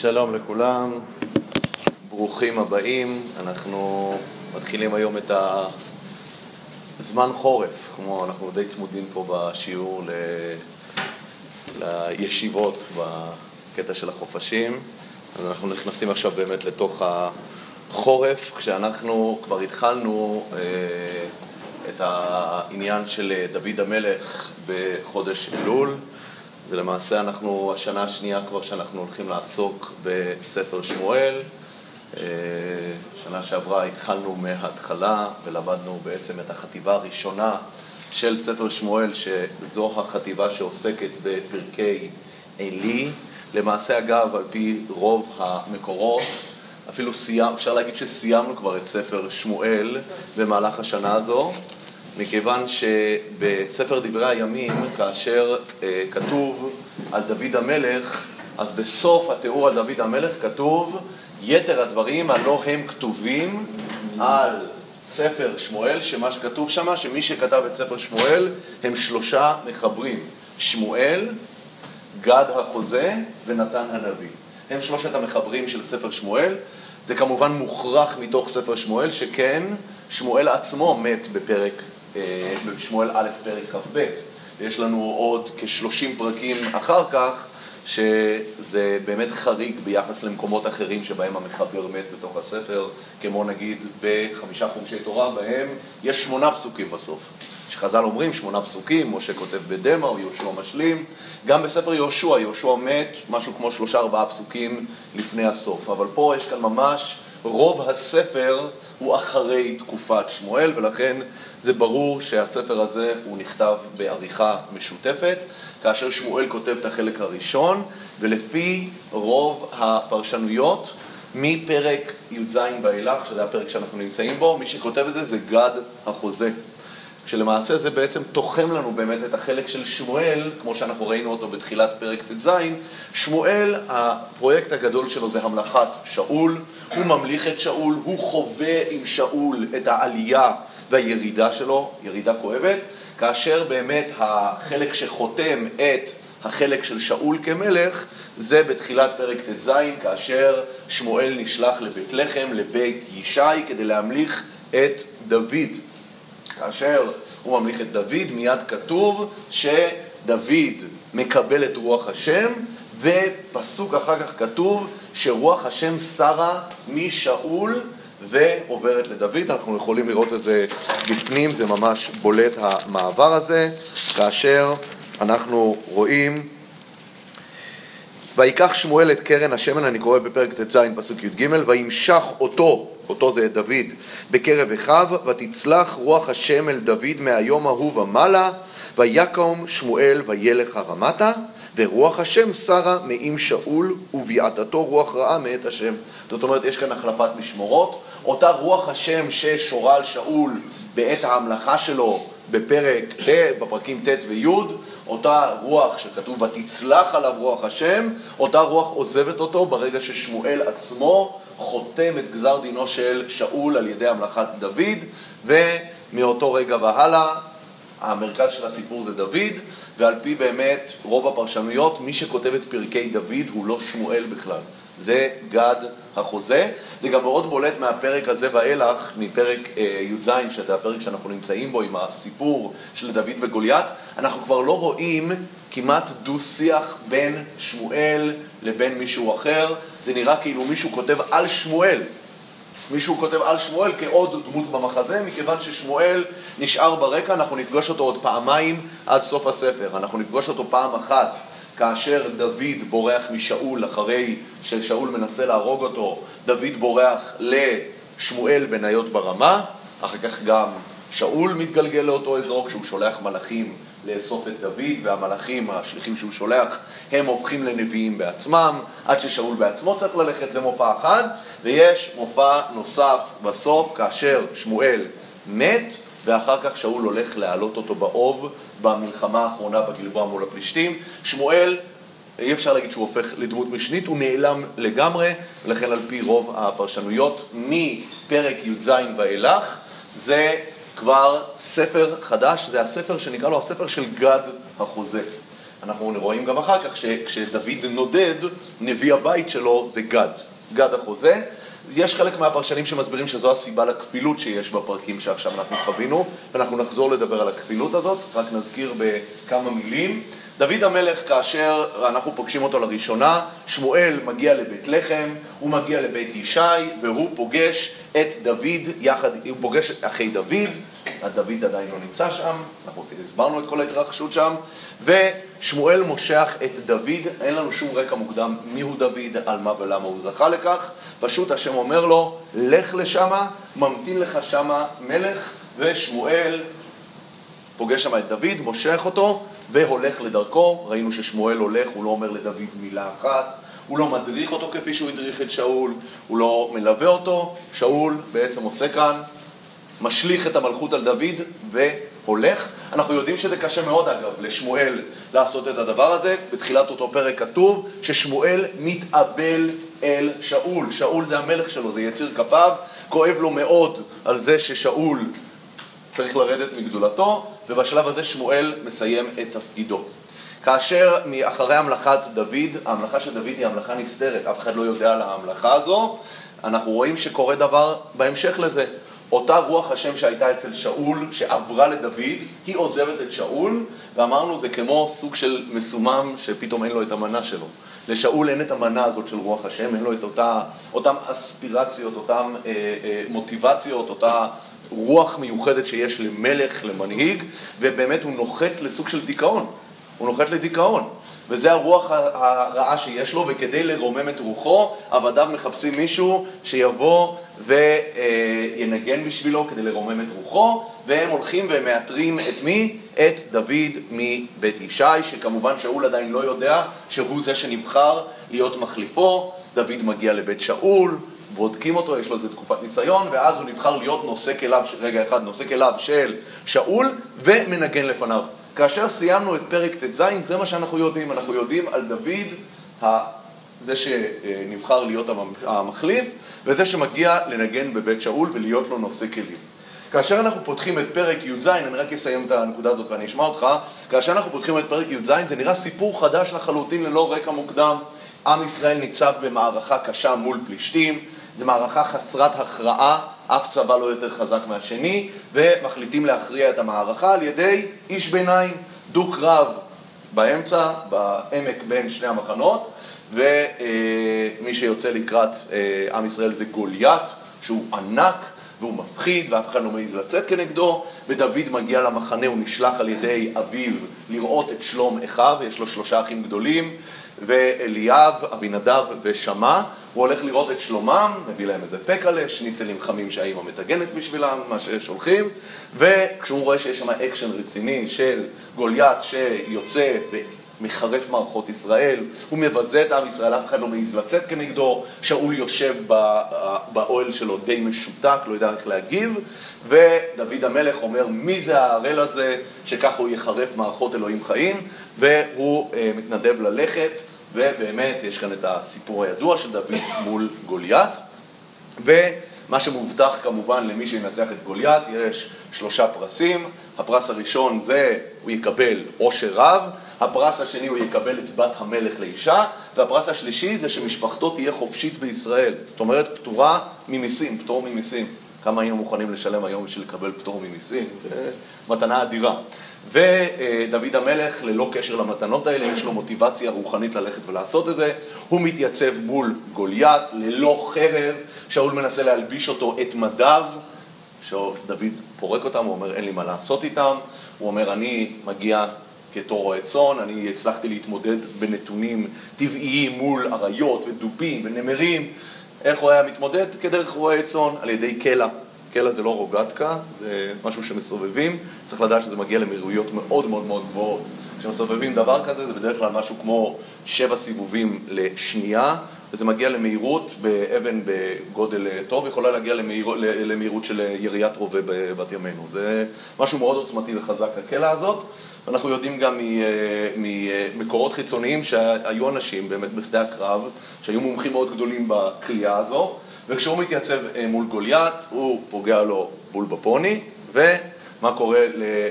שלום לכולם, ברוכים הבאים. אנחנו מתחילים היום את הזמן חורף, כמו אנחנו די צמודים פה בשיעור ל... לישיבות בקטע של החופשים. אז אנחנו נכנסים עכשיו באמת לתוך החורף, כשאנחנו כבר התחלנו אה, את העניין של דוד המלך בחודש אלול. ולמעשה אנחנו, השנה השנייה כבר שאנחנו הולכים לעסוק בספר שמואל. אה, שנה שעברה התחלנו מההתחלה ולמדנו בעצם את החטיבה הראשונה של ספר שמואל, שזו החטיבה שעוסקת בפרקי עלי. למעשה, אגב, על פי רוב המקורות, אפילו סיימנו, אפשר להגיד שסיימנו כבר את ספר שמואל במהלך השנה הזו. מכיוון שבספר דברי הימים, כאשר אה, כתוב על דוד המלך, אז בסוף התיאור על דוד המלך כתוב יתר הדברים הלא הם כתובים על ספר שמואל, שמה שכתוב שם, שמי שכתב את ספר שמואל הם שלושה מחברים, שמואל, גד החוזה ונתן הנביא. הם שלושת המחברים של ספר שמואל. זה כמובן מוכרח מתוך ספר שמואל, שכן שמואל עצמו מת בפרק בשמואל א' פרק כ"ב. יש לנו עוד כ-30 פרקים אחר כך, שזה באמת חריג ביחס למקומות אחרים שבהם המחבר מת בתוך הספר, כמו נגיד בחמישה חומשי תורה, בהם יש שמונה פסוקים בסוף. שחז"ל אומרים שמונה פסוקים, משה כותב בדמע או יהושע משלים. גם בספר יהושע, יהושע מת משהו כמו שלושה ארבעה פסוקים לפני הסוף. אבל פה יש כאן ממש רוב הספר הוא אחרי תקופת שמואל, ולכן זה ברור שהספר הזה הוא נכתב בעריכה משותפת, כאשר שמואל כותב את החלק הראשון, ולפי רוב הפרשנויות, מפרק י"ז ואילך, שזה הפרק שאנחנו נמצאים בו, מי שכותב את זה זה גד החוזה. כשלמעשה זה בעצם תוחם לנו באמת את החלק של שמואל, כמו שאנחנו ראינו אותו בתחילת פרק ט"ז. שמואל, הפרויקט הגדול שלו זה המלכת שאול, הוא ממליך את שאול, הוא חווה עם שאול את העלייה והירידה שלו, ירידה כואבת, כאשר באמת החלק שחותם את החלק של שאול כמלך זה בתחילת פרק ט"ז, כאשר שמואל נשלח לבית לחם, לבית ישי, כדי להמליך את דוד. כאשר הוא ממליך את דוד, מיד כתוב שדוד מקבל את רוח השם, ופסוק אחר כך כתוב שרוח השם שרה משאול ועוברת לדוד. אנחנו יכולים לראות את זה בפנים, זה ממש בולט המעבר הזה, כאשר אנחנו רואים ויקח שמואל את קרן השמן, אני קורא בפרק ט"ז פסוק י"ג, וימשך אותו, אותו זה את דוד, בקרב אחיו, ותצלח רוח השם אל דוד מהיום ההוא ומעלה, ויקום שמואל וילך הרמתה, ורוח השם שרה מעם שאול, וביעתתו רוח רעה מאת השם. זאת אומרת, יש כאן החלפת משמורות. אותה רוח השם ששורה על שאול בעת ההמלכה שלו בפרק ט', בפרקים ט' וי', אותה רוח שכתוב ותצלח עליו רוח השם, אותה רוח עוזבת אותו ברגע ששמואל עצמו חותם את גזר דינו של שאול על ידי המלכת דוד, ומאותו רגע והלאה המרכז של הסיפור זה דוד, ועל פי באמת רוב הפרשנויות, מי שכותב את פרקי דוד הוא לא שמואל בכלל, זה גד החוזה. זה גם מאוד בולט מהפרק הזה ואילך, מפרק אה, י"ז, שזה הפרק שאנחנו נמצאים בו עם הסיפור של דוד וגוליית, אנחנו כבר לא רואים כמעט דו-שיח בין שמואל לבין מישהו אחר, זה נראה כאילו מישהו כותב על שמואל. מישהו כותב על שמואל כעוד דמות במחזה, מכיוון ששמואל נשאר ברקע, אנחנו נפגוש אותו עוד פעמיים עד סוף הספר. אנחנו נפגוש אותו פעם אחת כאשר דוד בורח משאול אחרי ששאול מנסה להרוג אותו, דוד בורח לשמואל בניות ברמה, אחר כך גם שאול מתגלגל לאותו אזור כשהוא שולח מלאכים לאסוף את דוד, והמלאכים, השליחים שהוא שולח, הם הופכים לנביאים בעצמם, עד ששאול בעצמו צריך ללכת למופע אחד, ויש מופע נוסף בסוף, כאשר שמואל מת, ואחר כך שאול הולך להעלות אותו באוב במלחמה האחרונה בגלבוע מול הפלישתים. שמואל, אי אפשר להגיד שהוא הופך לדמות משנית, הוא נעלם לגמרי, ולכן על פי רוב הפרשנויות מפרק י"ז ואילך זה כבר ספר חדש, זה הספר שנקרא לו הספר של גד החוזה. אנחנו רואים גם אחר כך שכשדוד נודד, נביא הבית שלו זה גד, גד החוזה. יש חלק מהפרשנים שמסבירים שזו הסיבה לכפילות שיש בפרקים שעכשיו אנחנו חווינו, ואנחנו נחזור לדבר על הכפילות הזאת, רק נזכיר בכמה מילים. דוד המלך, כאשר אנחנו פוגשים אותו לראשונה, שמואל מגיע לבית לחם, הוא מגיע לבית ישי, והוא פוגש את דוד יחד, הוא פוגש את אחי דוד, דוד עדיין לא נמצא שם, אנחנו הסברנו את כל ההתרחשות שם, ושמואל מושך את דוד, אין לנו שום רקע מוקדם מיהו דוד, על מה ולמה הוא זכה לכך, פשוט השם אומר לו, לך לשמה, ממתין לך שמה מלך, ושמואל פוגש שם את דוד, מושך אותו, והולך לדרכו. ראינו ששמואל הולך, הוא לא אומר לדוד מילה אחת, הוא לא מדריך אותו כפי שהוא הדריך את שאול, הוא לא מלווה אותו. שאול בעצם עושה כאן, משליך את המלכות על דוד והולך. אנחנו יודעים שזה קשה מאוד אגב לשמואל לעשות את הדבר הזה. בתחילת אותו פרק כתוב ששמואל מתאבל אל שאול. שאול זה המלך שלו, זה יציר כפיו. כואב לו מאוד על זה ששאול צריך לרדת מגדולתו, ובשלב הזה שמואל מסיים את תפקידו. כאשר מאחרי המלכת דוד, ההמלכה של דוד היא המלכה נסתרת, אף אחד לא יודע על ההמלכה הזו, אנחנו רואים שקורה דבר בהמשך לזה. אותה רוח השם שהייתה אצל שאול, שעברה לדוד, היא עוזבת את שאול, ואמרנו זה כמו סוג של מסומם שפתאום אין לו את המנה שלו. לשאול אין את המנה הזאת של רוח השם, אין לו את אותה, אותן אספירציות, אותן אה, אה, מוטיבציות, אותה רוח מיוחדת שיש למלך, למנהיג, ובאמת הוא נוחת לסוג של דיכאון. הוא נוחת לדיכאון. וזה הרוח הרעה שיש לו, וכדי לרומם את רוחו, עבדיו מחפשים מישהו שיבוא וינגן בשבילו כדי לרומם את רוחו, והם הולכים ומאתרים את מי? את דוד מבית ישי, שכמובן שאול עדיין לא יודע שהוא זה שנבחר להיות מחליפו. דוד מגיע לבית שאול, בודקים אותו, יש לו איזה תקופת ניסיון, ואז הוא נבחר להיות נושא כליו, רגע אחד, נושא כליו של שאול, ומנגן לפניו. כאשר סיימנו את פרק ט"ז, זה מה שאנחנו יודעים. אנחנו יודעים על דוד, זה שנבחר להיות המחליף, וזה שמגיע לנגן בבית שאול ולהיות לו נושא כלים. כאשר אנחנו פותחים את פרק י"ז, אני רק אסיים את הנקודה הזאת ואני אשמע אותך, כאשר אנחנו פותחים את פרק י"ז זה נראה סיפור חדש לחלוטין ללא רקע מוקדם. עם ישראל ניצב במערכה קשה מול פלישתים, זו מערכה חסרת הכרעה, אף צבא לא יותר חזק מהשני, ומחליטים להכריע את המערכה על ידי איש ביניים, דו-קרב באמצע, בעמק בין שני המחנות, ומי שיוצא לקראת אה, עם ישראל זה גוליית, שהוא ענק והוא מפחיד ואף אחד לא מעז לצאת כנגדו, ודוד מגיע למחנה, הוא נשלח על ידי אביו לראות את שלום אחיו, יש לו שלושה אחים גדולים, ואליאב, אבינדב ושמע, הוא הולך לראות את שלומם, מביא להם איזה פקלה, שניצלים חמים שהאימא מטגנת בשבילם, מה ששולחים, וכשהוא רואה שיש שם אקשן רציני של גוליית שיוצא מחרף מערכות ישראל, הוא מבזה את עם ישראל, אף אחד לא מעז לצאת כנגדו, שאול יושב באוהל שלו די משותק, לא יודע איך להגיב, ודוד המלך אומר מי זה הערל הזה? שככה הוא יחרף מערכות אלוהים חיים, והוא אה, מתנדב ללכת ובאמת יש כאן את הסיפור הידוע של דוד מול גוליית, ומה שמובטח כמובן למי שינצח את גוליית, יש שלושה פרסים, הפרס הראשון זה הוא יקבל עושר רב, הפרס השני הוא יקבל את בת המלך לאישה, והפרס השלישי זה שמשפחתו תהיה חופשית בישראל, זאת אומרת פטורה ממיסים, פטור ממיסים. כמה היינו מוכנים לשלם היום בשביל לקבל פטור ממיסים? מתנה אדירה. ודוד המלך, ללא קשר למתנות האלה, יש לו מוטיבציה רוחנית ללכת ולעשות את זה. הוא מתייצב מול גוליית, ללא חרב, שאול מנסה להלביש אותו את מדיו, שדוד פורק אותם, הוא אומר אין לי מה לעשות איתם, הוא אומר אני מגיע כתור רועה צאן, אני הצלחתי להתמודד בנתונים טבעיים מול אריות ודובים ונמרים. איך הוא היה מתמודד? כדרך רועה צאן, על ידי קלע. קלע זה לא רוגטקה, זה משהו שמסובבים, צריך לדעת שזה מגיע למהירויות מאוד מאוד מאוד גבוהות. כשמסובבים דבר כזה זה בדרך כלל משהו כמו שבע סיבובים לשנייה, וזה מגיע למהירות באבן בגודל טוב, יכולה להגיע למהיר, למהירות של יריית רובה בבת ימינו. זה משהו מאוד עוצמתי וחזק, הקלע הזאת. אנחנו יודעים גם ממקורות חיצוניים שהיו אנשים באמת בשדה הקרב, שהיו מומחים מאוד גדולים בכלייה הזו. וכשהוא מתייצב אה, מול גוליית, הוא פוגע לו בול בפוני, ומה קורה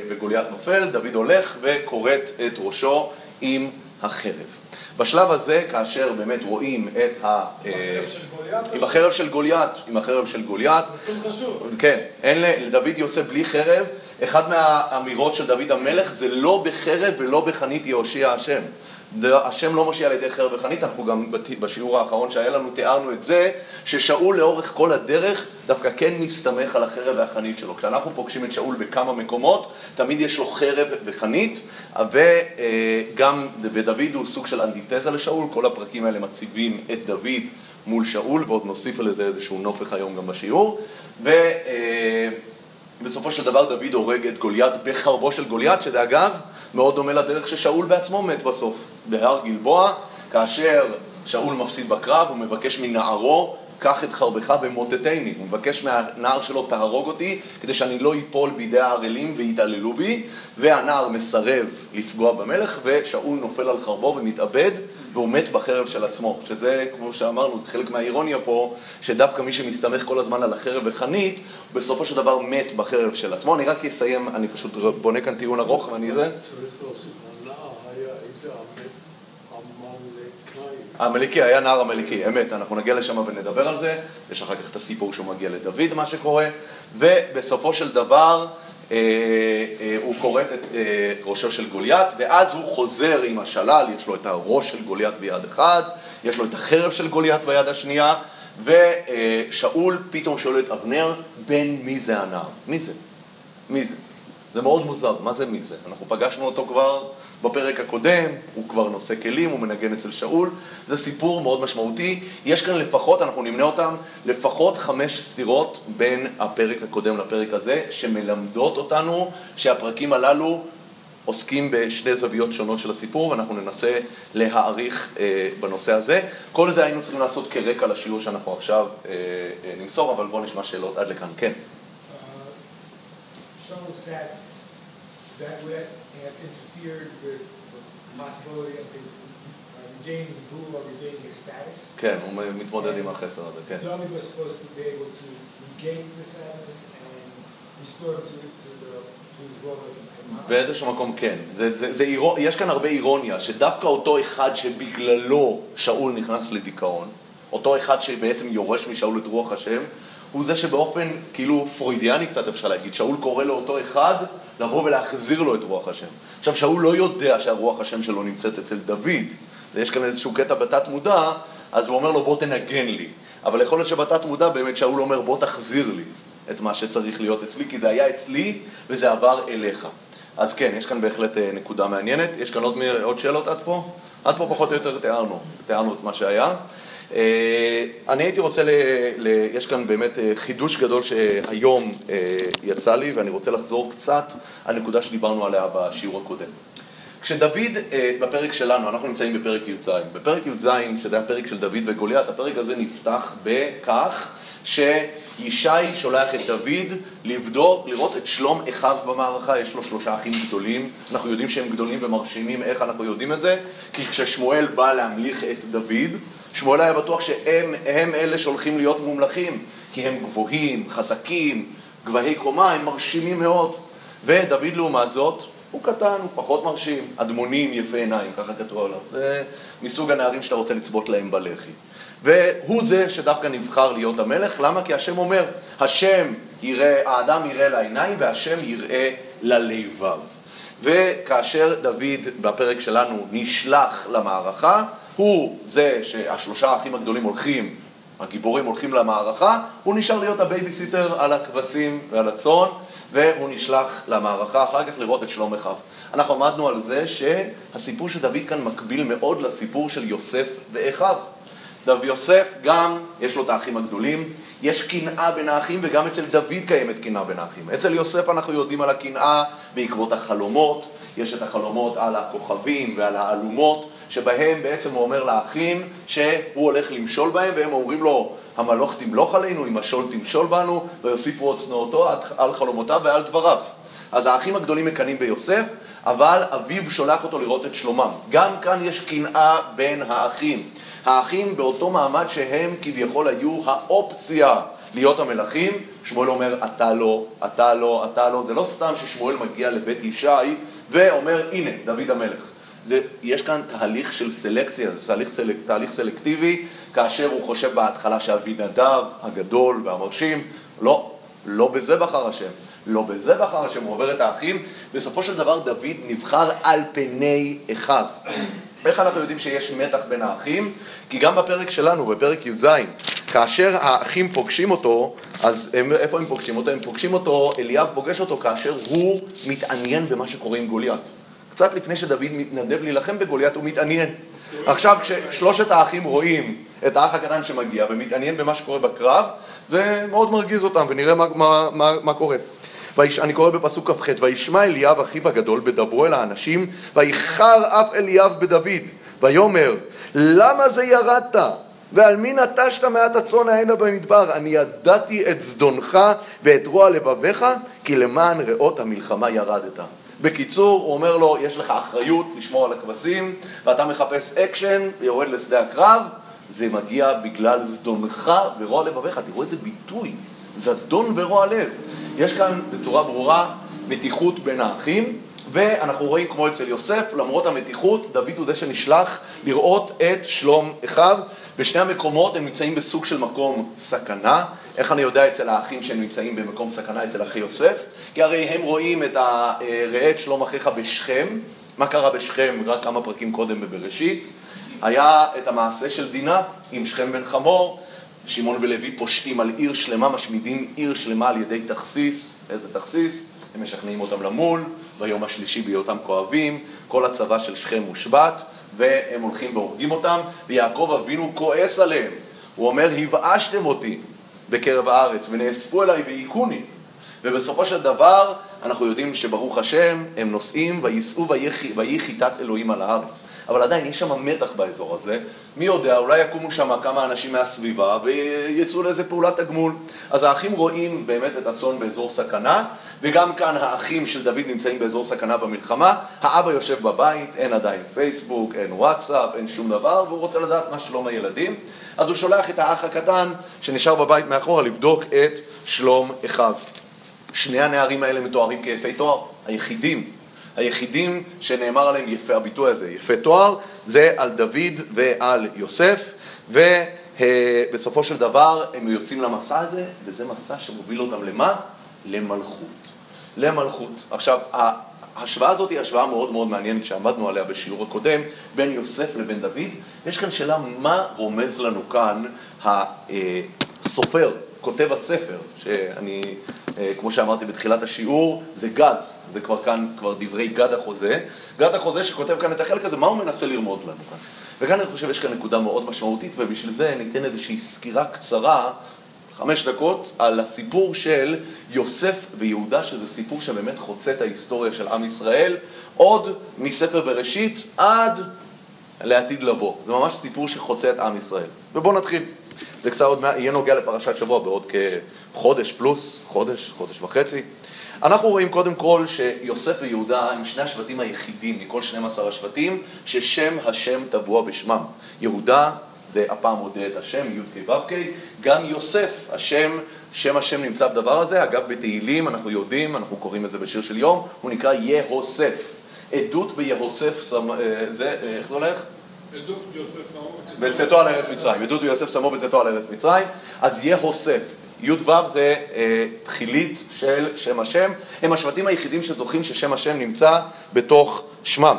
וגוליית נופל? דוד הולך וכורת את ראשו עם החרב. בשלב הזה, כאשר באמת רואים את ה... עם החרב של גוליית? עם החרב של גוליית, עם החרב של גוליית. נתון חשוב. כן, אין ל... לדוד יוצא בלי חרב. אחד מהאמירות של דוד המלך זה לא בחרב ולא בחנית יהושיע השם. השם לא מושיע על ידי חרב וחנית, אנחנו גם בשיעור האחרון שהיה לנו תיארנו את זה, ששאול לאורך כל הדרך דווקא כן מסתמך על החרב והחנית שלו. כשאנחנו פוגשים את שאול בכמה מקומות, תמיד יש לו חרב וחנית, וגם, ודוד הוא סוג של אנטיתזה לשאול, כל הפרקים האלה מציבים את דוד מול שאול, ועוד נוסיף לזה איזשהו נופך היום גם בשיעור. ו... אה, בסופו של דבר דוד הורג את גוליית בחרבו של גוליית, שזה אגב מאוד דומה לדרך ששאול בעצמו מת בסוף. בהר גלבוע, כאשר שאול מפסיד בקרב, הוא מבקש מנערו, קח את חרבך ומוטטני. הוא מבקש מהנער שלו, תהרוג אותי, כדי שאני לא איפול בידי הערלים ויתעללו בי, והנער מסרב לפגוע במלך, ושאול נופל על חרבו ומתאבד, והוא מת בחרב של עצמו. שזה, כמו שאמרנו, זה חלק מהאירוניה פה, שדווקא מי שמסתמך כל הזמן על החרב וחנית, בסופו של דבר מת בחרב של עצמו. אני רק אסיים, אני פשוט בונה כאן טיעון ארוך ואני זה. צריך להוסיף, הנער היה איזה עמלקאי. העמלקי היה נער עמלקי, אמת, אנחנו נגיע לשם ונדבר על זה, יש אחר כך את הסיפור שהוא מגיע לדוד, מה שקורה, ובסופו של דבר אה, אה, הוא כורת את אה, ראשו של גוליית, ואז הוא חוזר עם השלל, יש לו את הראש של גוליית ביד אחד, יש לו את החרב של גוליית ביד השנייה, ושאול פתאום שואל את אבנר, בן מי זה הנער? מי זה? מי זה? זה מאוד מוזר, מה זה מי זה? אנחנו פגשנו אותו כבר בפרק הקודם, הוא כבר נושא כלים, הוא מנגן אצל שאול, זה סיפור מאוד משמעותי. יש כאן לפחות, אנחנו נמנה אותם, לפחות חמש סתירות בין הפרק הקודם לפרק הזה, שמלמדות אותנו שהפרקים הללו עוסקים בשני זוויות שונות של הסיפור, ואנחנו ננסה להעריך אה, בנושא הזה. כל זה היינו צריכים לעשות כרקע לשיעור שאנחנו עכשיו אה, אה, נמסור, אבל בואו נשמע שאלות עד לכאן. כן. Uh, Shaul's sadness, that would have interfered with the possibility of his uh, regaining rule or regaining his status. כן, הוא מתמודד עם החסר הזה, כן. David was supposed to be able to regain the sadness and restore him to, to, the. באיזשהו מקום כן. זה, זה, זה אירו, יש כאן הרבה אירוניה, שדווקא אותו אחד שבגללו שאול נכנס לדיכאון, אותו אחד שבעצם יורש משאול את רוח השם, הוא זה שבאופן כאילו פרוידיאני קצת אפשר להגיד, שאול קורא לאותו אחד לבוא ולהחזיר לו את רוח השם. עכשיו שאול לא יודע שהרוח השם שלו נמצאת אצל דוד, ויש כאן איזשהו קטע בתת מודע, אז הוא אומר לו בוא תנגן לי. אבל יכול להיות שבתת מודע באמת שאול אומר בוא תחזיר לי את מה שצריך להיות אצלי, כי זה היה אצלי וזה עבר אליך. אז כן, יש כאן בהחלט אה, נקודה מעניינת. יש כאן עוד, עוד שאלות עד פה? עד פה פחות או יותר תיארנו, תיארנו את מה שהיה. אה, אני הייתי רוצה, ל, ל, יש כאן באמת אה, חידוש גדול שהיום אה, יצא לי, ואני רוצה לחזור קצת על נקודה שדיברנו עליה בשיעור הקודם. כשדוד, בפרק שלנו, אנחנו נמצאים בפרק י"ז, בפרק י"ז, שזה הפרק של דוד וגוליית, הפרק הזה נפתח בכך שישי שולח את דוד לבדוק, לראות את שלום אחיו במערכה, יש לו שלושה אחים גדולים, אנחנו יודעים שהם גדולים ומרשימים, איך אנחנו יודעים את זה? כי כששמואל בא להמליך את דוד, שמואל היה בטוח שהם הם אלה שהולכים להיות מומלכים, כי הם גבוהים, חזקים, גבהי קומה, הם מרשימים מאוד. ודוד לעומת זאת, הוא קטן, הוא פחות מרשים, אדמונים, יפה עיניים, ככה כתוב עליו. זה מסוג הנערים שאתה רוצה לצבות להם בלחי. והוא זה שדווקא נבחר להיות המלך, למה? כי השם אומר, השם יראה, האדם יראה לעיניים והשם יראה ללבב. וכאשר דוד בפרק שלנו נשלח למערכה, הוא זה שהשלושה האחים הגדולים הולכים, הגיבורים הולכים למערכה, הוא נשאר להיות הבייביסיטר על הכבשים ועל הצאן, והוא נשלח למערכה אחר כך לראות את שלום אחיו. אנחנו עמדנו על זה שהסיפור של דוד כאן מקביל מאוד לסיפור של יוסף ואחיו. דוד יוסף גם, יש לו את האחים הגדולים, יש קנאה בין האחים וגם אצל דוד קיימת קנאה בין האחים. אצל יוסף אנחנו יודעים על הקנאה בעקבות החלומות, יש את החלומות על הכוכבים ועל האלומות, שבהם בעצם הוא אומר לאחים שהוא הולך למשול בהם, והם אומרים לו, המלוך תמלוך עלינו, אם השול תמשול בנו, ויוסיפו עוד צנועותו על חלומותיו ועל דבריו. אז האחים הגדולים מקנאים ביוסף, אבל אביו שולח אותו לראות את שלומם. גם כאן יש קנאה בין האחים. האחים באותו מעמד שהם כביכול היו האופציה להיות המלכים, שמואל אומר אתה לא, אתה לא, אתה לא, זה לא סתם ששמואל מגיע לבית ישי ואומר הנה דוד המלך. זה, יש כאן תהליך של סלקציה, זה תהליך, סלק, תהליך סלקטיבי, כאשר הוא חושב בהתחלה שאבינדב הגדול והמרשים, לא, לא בזה בחר השם. לא בזה בחר השם, הוא עובר את האחים. בסופו של דבר דוד נבחר על פני אחד. איך אנחנו יודעים שיש מתח בין האחים? כי גם בפרק שלנו, בפרק י"ז, כאשר האחים פוגשים אותו, אז הם, איפה הם פוגשים אותו? הם פוגשים אותו, אליאב פוגש אותו כאשר הוא מתעניין במה שקורה עם גוליית. קצת לפני שדוד מתנדב להילחם בגוליית, הוא מתעניין. עכשיו, כששלושת האחים רואים את האח הקטן שמגיע ומתעניין במה שקורה בקרב, זה מאוד מרגיז אותם, ונראה מה, מה, מה, מה קורה. אני קורא בפסוק כ"ח, וישמע אליאב אחיו הגדול בדברו אל האנשים, ויחר אף אליאב בדוד, ויאמר, למה זה ירדת? ועל מי נטשת מעט הצאן ההנה במדבר? אני ידעתי את זדונך ואת רוע לבביך, כי למען ראות המלחמה ירדת. בקיצור, הוא אומר לו, יש לך אחריות לשמור על הכבשים, ואתה מחפש אקשן ויורד לשדה הקרב, זה מגיע בגלל זדונך ורוע לבביך. תראו איזה ביטוי, זדון ורוע לב. יש כאן בצורה ברורה מתיחות בין האחים, ואנחנו רואים כמו אצל יוסף, למרות המתיחות, דוד הוא זה שנשלח לראות את שלום אחיו. בשני המקומות הם נמצאים בסוג של מקום סכנה. איך אני יודע אצל האחים שהם נמצאים במקום סכנה אצל אחי יוסף? כי הרי הם רואים את ה... ראה את שלום אחיך בשכם. מה קרה בשכם רק כמה פרקים קודם בבראשית? היה את המעשה של דינה עם שכם בן חמור, שמעון ולוי פושטים על עיר שלמה, משמידים עיר שלמה על ידי תכסיס. איזה תכסיס? הם משכנעים אותם למול, ביום השלישי בהיותם כואבים, כל הצבא של שכם מושבת, והם הולכים והורגים אותם, ויעקב אבינו כועס עליהם. הוא אומר, הבאשתם אותי בקרב הארץ, ונאספו אליי והיכוני. ובסופו של דבר, אנחנו יודעים שברוך השם, הם נוסעים וייסעו ויהי חיטת אלוהים על הארץ. אבל עדיין יש שם מתח באזור הזה. מי יודע, אולי יקומו שם כמה אנשים מהסביבה ויצאו לאיזה פעולת תגמול. אז האחים רואים באמת את הצאן באזור סכנה, וגם כאן האחים של דוד נמצאים באזור סכנה במלחמה. האבא יושב בבית, אין עדיין פייסבוק, אין וואטסאפ, אין שום דבר, והוא רוצה לדעת מה שלום הילדים. אז הוא שולח את האח הקטן שנשאר בבית מאחורה לבדוק את שלום אחיו. שני הנערים האלה מתוארים כיפי תואר, היחידים היחידים שנאמר עליהם יפה, הביטוי הזה, יפה תואר, זה על דוד ועל יוסף, ובסופו של דבר הם יוצאים למסע הזה, וזה מסע שמוביל אותם למה? למלכות. למלכות. עכשיו, ההשוואה הזאת היא השוואה מאוד מאוד מעניינת שעמדנו עליה בשיעור הקודם, בין יוסף לבין דוד. יש כאן שאלה מה רומז לנו כאן הסופר, כותב הספר, שאני, כמו שאמרתי בתחילת השיעור, זה גד, זה כבר כאן, כבר דברי גד החוזה. גד החוזה שכותב כאן את החלק הזה, מה הוא מנסה לרמוז לנו כאן? וכאן אני חושב שיש כאן נקודה מאוד משמעותית, ובשביל זה ניתן איזושהי סקירה קצרה, חמש דקות, על הסיפור של יוסף ויהודה, שזה סיפור שבאמת חוצה את ההיסטוריה של עם ישראל, עוד מספר בראשית עד לעתיד לבוא. זה ממש סיפור שחוצה את עם ישראל. ובואו נתחיל. זה קצת עוד מעט, יהיה נוגע לפרשת שבוע בעוד כחודש פלוס, חודש, חודש וחצי. אנחנו רואים קודם כל שיוסף ויהודה הם שני השבטים היחידים מכל 12 השבטים ששם השם טבוע בשמם. יהודה זה הפעם מודה את השם, י"ק ו"ק, גם יוסף, השם, שם השם נמצא בדבר הזה, אגב בתהילים אנחנו יודעים, אנחנו קוראים את זה בשיר של יום, הוא נקרא יהוסף. עדות ביהוסף, אה, זה, אה, איך זה הולך? בצאתו על ארץ מצרים, עדות ביוסף שמו בצאתו על ארץ מצרים, אז יהוסף. י"ו זה אה, תחילית של שם השם, הם השבטים היחידים שזוכים ששם השם נמצא בתוך שמם.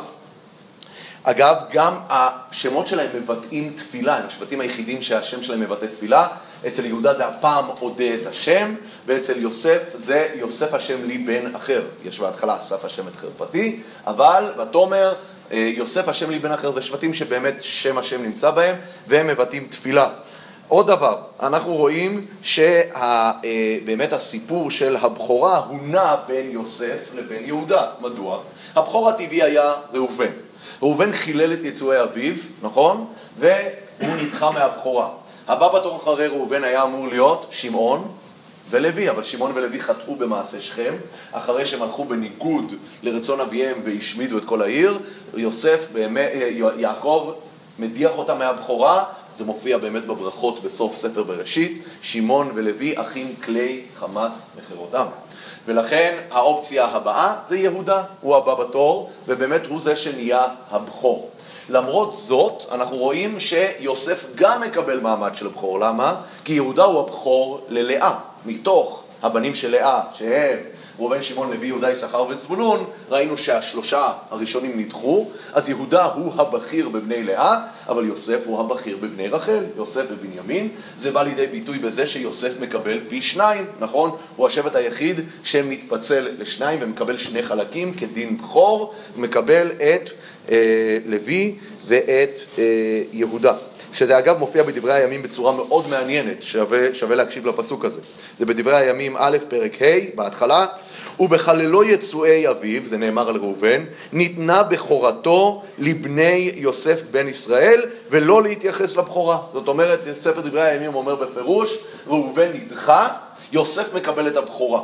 אגב, גם השמות שלהם מבטאים תפילה, הם השבטים היחידים שהשם שלהם מבטא תפילה. אצל יהודה זה הפעם אודה את השם, ואצל יוסף זה יוסף השם לי בן אחר. יש בהתחלה אסף השם את חרפתי, אבל ותאמר יוסף השם לי בן אחר זה שבטים שבאמת שם השם נמצא בהם, והם מבטאים תפילה. עוד דבר, אנחנו רואים שבאמת הסיפור של הבכורה הוא נע בין יוסף לבין יהודה. מדוע? הבכור הטבעי היה ראובן. ראובן חילל את יצואי אביו, נכון? והוא נדחה מהבכורה. הבא בתור אחרי ראובן היה אמור להיות שמעון ולוי, אבל שמעון ולוי חטאו במעשה שכם, אחרי שהם הלכו בניגוד לרצון אביהם והשמידו את כל העיר, יוסף, באמת, יעקב מדיח אותה מהבכורה, זה מופיע באמת בברכות בסוף ספר בראשית, שמעון ולוי אחים כלי חמאס מחירותם. ולכן האופציה הבאה זה יהודה, הוא הבא בתור, ובאמת הוא זה שנהיה הבכור. למרות זאת, אנחנו רואים שיוסף גם מקבל מעמד של בכור. למה? כי יהודה הוא הבכור ללאה. מתוך הבנים של לאה, שהם ראובן, שמעון, לוי, יהודה, יששכר וזבולון, ראינו שהשלושה הראשונים נדחו, אז יהודה הוא הבכיר בבני לאה, אבל יוסף הוא הבכיר בבני רחל, יוסף ובנימין. זה בא לידי ביטוי בזה שיוסף מקבל פי שניים, נכון? הוא השבט היחיד שמתפצל לשניים ומקבל שני חלקים כדין בכור, מקבל את אה, לוי ואת אה, יהודה. שזה אגב מופיע בדברי הימים בצורה מאוד מעניינת, שווה, שווה להקשיב לפסוק הזה. זה בדברי הימים א', פרק ה', בהתחלה, ובחללו יצואי אביו, זה נאמר על ראובן, ניתנה בכורתו לבני יוסף בן ישראל, ולא להתייחס לבכורה. זאת אומרת, ספר דברי הימים אומר בפירוש, ראובן נדחה, יוסף מקבל את הבכורה.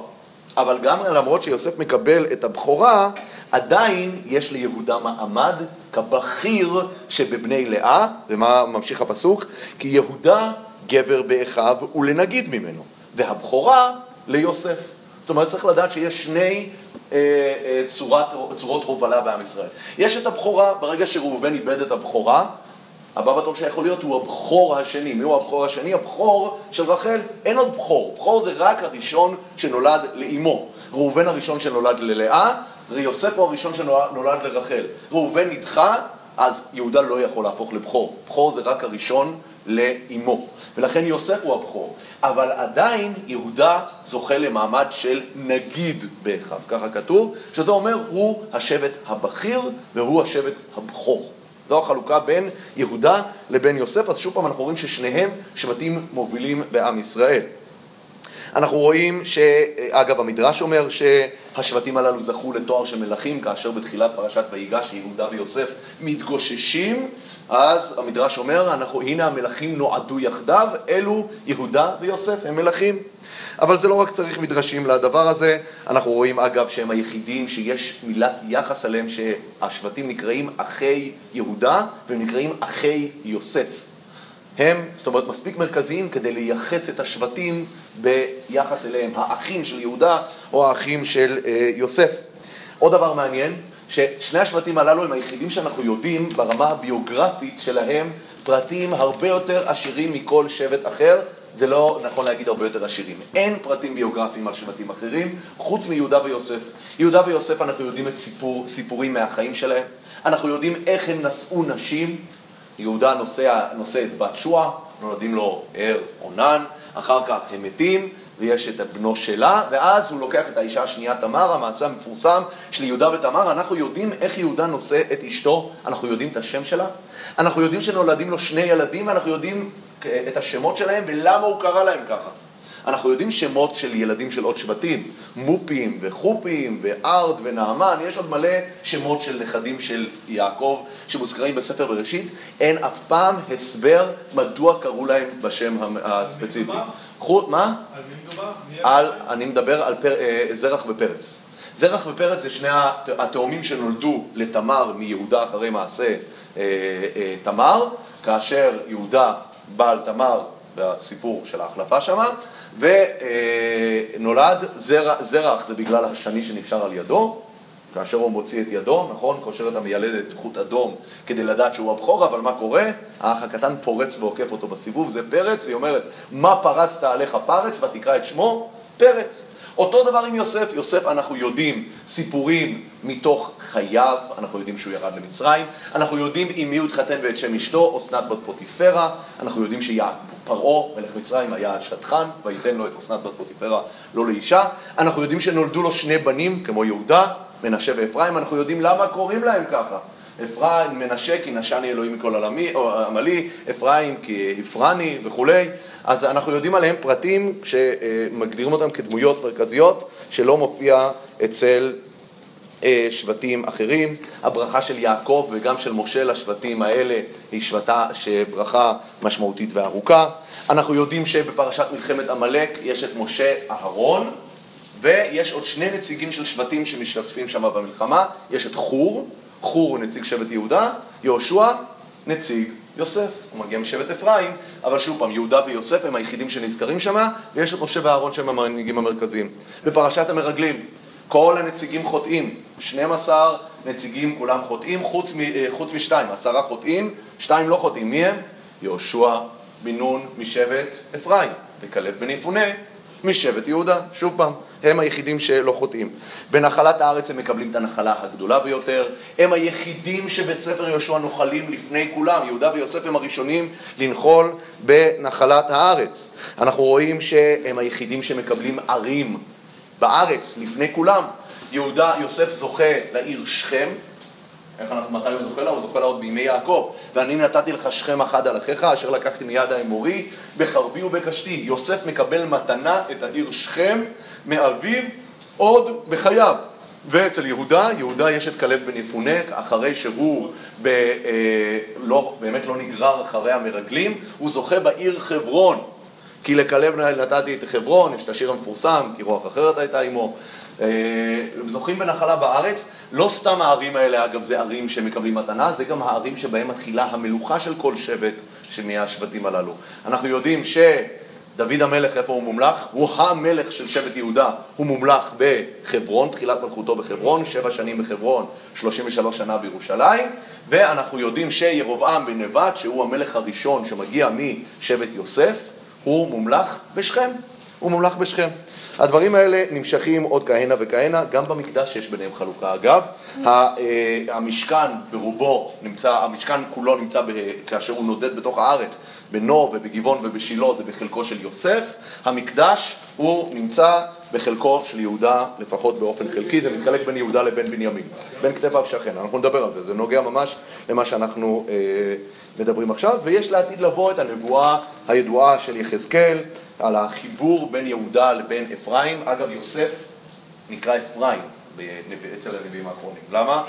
אבל גם למרות שיוסף מקבל את הבכורה, עדיין יש ליהודה מעמד כבכיר שבבני לאה, ומה ממשיך הפסוק? כי יהודה גבר באחיו ולנגיד ממנו, והבכורה ליוסף. זאת אומרת, צריך לדעת שיש שני אה, אה, צורת, צורות הובלה בעם ישראל. יש את הבכורה, ברגע שראובן איבד את הבכורה, הבא בתור שיכול להיות הוא הבכור השני. מי הוא הבכור השני? הבכור של רחל. אין עוד בכור. בכור זה רק הראשון שנולד לאימו. ראובן הראשון שנולד ללאה, ויוסף הוא הראשון שנולד לרחל. ראובן נדחה, אז יהודה לא יכול להפוך לבכור. בכור זה רק הראשון לאימו. ולכן יוסף הוא הבכור. אבל עדיין יהודה זוכה למעמד של נגיד באחיו. ככה כתוב, שזה אומר הוא השבט הבכיר והוא השבט הבכור. זו החלוקה בין יהודה לבין יוסף, אז שוב פעם אנחנו רואים ששניהם שבטים מובילים בעם ישראל. אנחנו רואים שאגב המדרש אומר שהשבטים הללו זכו לתואר של מלכים כאשר בתחילת פרשת ויגש יהודה ויוסף מתגוששים אז המדרש אומר, אנחנו, הנה המלכים נועדו יחדיו, אלו יהודה ויוסף, הם מלכים. אבל זה לא רק צריך מדרשים לדבר הזה, אנחנו רואים אגב שהם היחידים שיש מילת יחס עליהם שהשבטים נקראים אחי יהודה והם נקראים אחי יוסף. הם, זאת אומרת, מספיק מרכזיים כדי לייחס את השבטים ביחס אליהם, האחים של יהודה או האחים של אה, יוסף. עוד דבר מעניין, ששני השבטים הללו הם היחידים שאנחנו יודעים ברמה הביוגרפית שלהם פרטים הרבה יותר עשירים מכל שבט אחר, זה לא נכון להגיד הרבה יותר עשירים. אין פרטים ביוגרפיים על שבטים אחרים, חוץ מיהודה ויוסף. יהודה ויוסף אנחנו יודעים את סיפור, סיפורים מהחיים שלהם, אנחנו יודעים איך הם נשאו נשים, יהודה נושא, נושא את בת שועה, נולדים לו ער עונן, אחר כך הם מתים, ויש את בנו שלה, ואז הוא לוקח את האישה השנייה תמר, המעשה המפורסם של יהודה ותמר, אנחנו יודעים איך יהודה נושא את אשתו, אנחנו יודעים את השם שלה, אנחנו יודעים שנולדים לו שני ילדים, ואנחנו יודעים את השמות שלהם ולמה הוא קרא להם ככה. אנחנו יודעים שמות של ילדים של עוד שבטים, מופים וחופים וארד ונעמן, יש עוד מלא שמות של נכדים של יעקב שמוזכרים בספר בראשית, אין אף פעם הסבר מדוע קראו להם בשם הספציפי. חוט, מה? על מי מדובר? על, אני מדבר על פר, אה, זרח ופרץ. זרח ופרץ זה שני התאומים שנולדו לתמר מיהודה אחרי מעשה אה, אה, תמר, כאשר יהודה בעל תמר בסיפור של ההחלפה שמה, ונולד זרח, זרח זה בגלל השני שנשאר על ידו, כאשר הוא מוציא את ידו, נכון? קושר את המיילדת חוט אדום כדי לדעת שהוא הבכור, אבל מה קורה? האח הקטן פורץ ועוקף אותו בסיבוב, זה פרץ, והיא אומרת, מה פרצת עליך פרץ? ותקרא את שמו פרץ. אותו דבר עם יוסף, יוסף אנחנו יודעים סיפורים מתוך חייו, אנחנו יודעים שהוא ירד למצרים, אנחנו יודעים עם מי הוא התחתן ואת שם אשתו, אסנת בת פוטיפרה, אנחנו יודעים שפרעה, מלך מצרים, היה שטחן, וייתן לו את אסנת בת פוטיפרה לא לאישה, אנחנו יודעים שנולדו לו שני בנים, כמו יהודה, מנשה ואפרים, אנחנו יודעים למה קוראים להם ככה. אפרים, מנשה כי נשני אלוהים מכל עולמי, או עמלי, אפרים כי הפרני וכולי. אז אנחנו יודעים עליהם פרטים שמגדירים אותם כדמויות מרכזיות שלא מופיע אצל אה, שבטים אחרים. הברכה של יעקב וגם של משה לשבטים האלה היא שבטה שברכה משמעותית וארוכה. אנחנו יודעים שבפרשת מלחמת עמלק יש את משה אהרון ויש עוד שני נציגים של שבטים שמשתתפים שם במלחמה, יש את חור, חור הוא נציג שבט יהודה, יהושע נציג יוסף, הוא מגיע משבט אפרים, אבל שוב פעם, יהודה ויוסף הם היחידים שנזכרים שם, ויש את משה ואהרון שהם המנהיגים המרכזיים. בפרשת המרגלים, כל הנציגים חוטאים, 12 נציגים כולם חוטאים, חוץ, מ, אה, חוץ משתיים, עשרה חוטאים, שתיים לא חוטאים, מי הם? יהושע בן נון משבט אפרים, וכלב בן יפונה משבט יהודה, שוב פעם, הם היחידים שלא חוטאים. בנחלת הארץ הם מקבלים את הנחלה הגדולה ביותר, הם היחידים שבספר יהושע נוחלים לפני כולם, יהודה ויוסף הם הראשונים לנחול בנחלת הארץ. אנחנו רואים שהם היחידים שמקבלים ערים בארץ לפני כולם. יהודה, יוסף זוכה לעיר שכם, איך אנחנו, מתי הוא זוכה לה? הוא זוכה לה עוד בימי יעקב. ואני נתתי לך שכם אחד על אחיך, אשר לקחתי מיד האמורי, בחרבי ובקשתי. יוסף מקבל מתנה את העיר שכם מאביו עוד בחייו. ואצל יהודה, יהודה יש את כלב בן יפונה, אחרי שהוא ב, אה, לא, באמת לא נגרר אחרי המרגלים, הוא זוכה בעיר חברון. כי לכלב נתתי את חברון, יש את השיר המפורסם, כי רוח אחרת הייתה עמו. אה, זוכים בנחלה בארץ, לא סתם הערים האלה, אגב, זה ערים שמקבלים מתנה, זה גם הערים שבהם מתחילה המלוכה של כל שבט של מאה השבטים הללו. אנחנו יודעים שדוד המלך, איפה הוא מומלך? הוא המלך של שבט יהודה, הוא מומלך בחברון, תחילת מלכותו בחברון, שבע שנים בחברון, 33 שנה בירושלים, ואנחנו יודעים שירובעם בן נבט, שהוא המלך הראשון שמגיע משבט יוסף, הוא מומלך בשכם. הוא מומלך בשכם. הדברים האלה נמשכים עוד כהנה וכהנה, גם במקדש יש ביניהם חלוקה. אגב, אה, המשכן ברובו נמצא, המשכן כולו נמצא ב, כאשר הוא נודד בתוך הארץ, בנוב ובגבעון ובשילה זה בחלקו של יוסף, המקדש הוא נמצא בחלקו של יהודה, לפחות באופן חלקי, זה מתחלק בין יהודה לבין בנימין, בין כתפיו שכן, אנחנו נדבר על זה, זה נוגע ממש למה שאנחנו אה, מדברים עכשיו, ויש לעתיד לבוא את הנבואה הידועה של יחזקאל, על החיבור בין יהודה לבין אפרים. אגב, יוסף נקרא אפרים אצל הנביאים האחרונים. למה?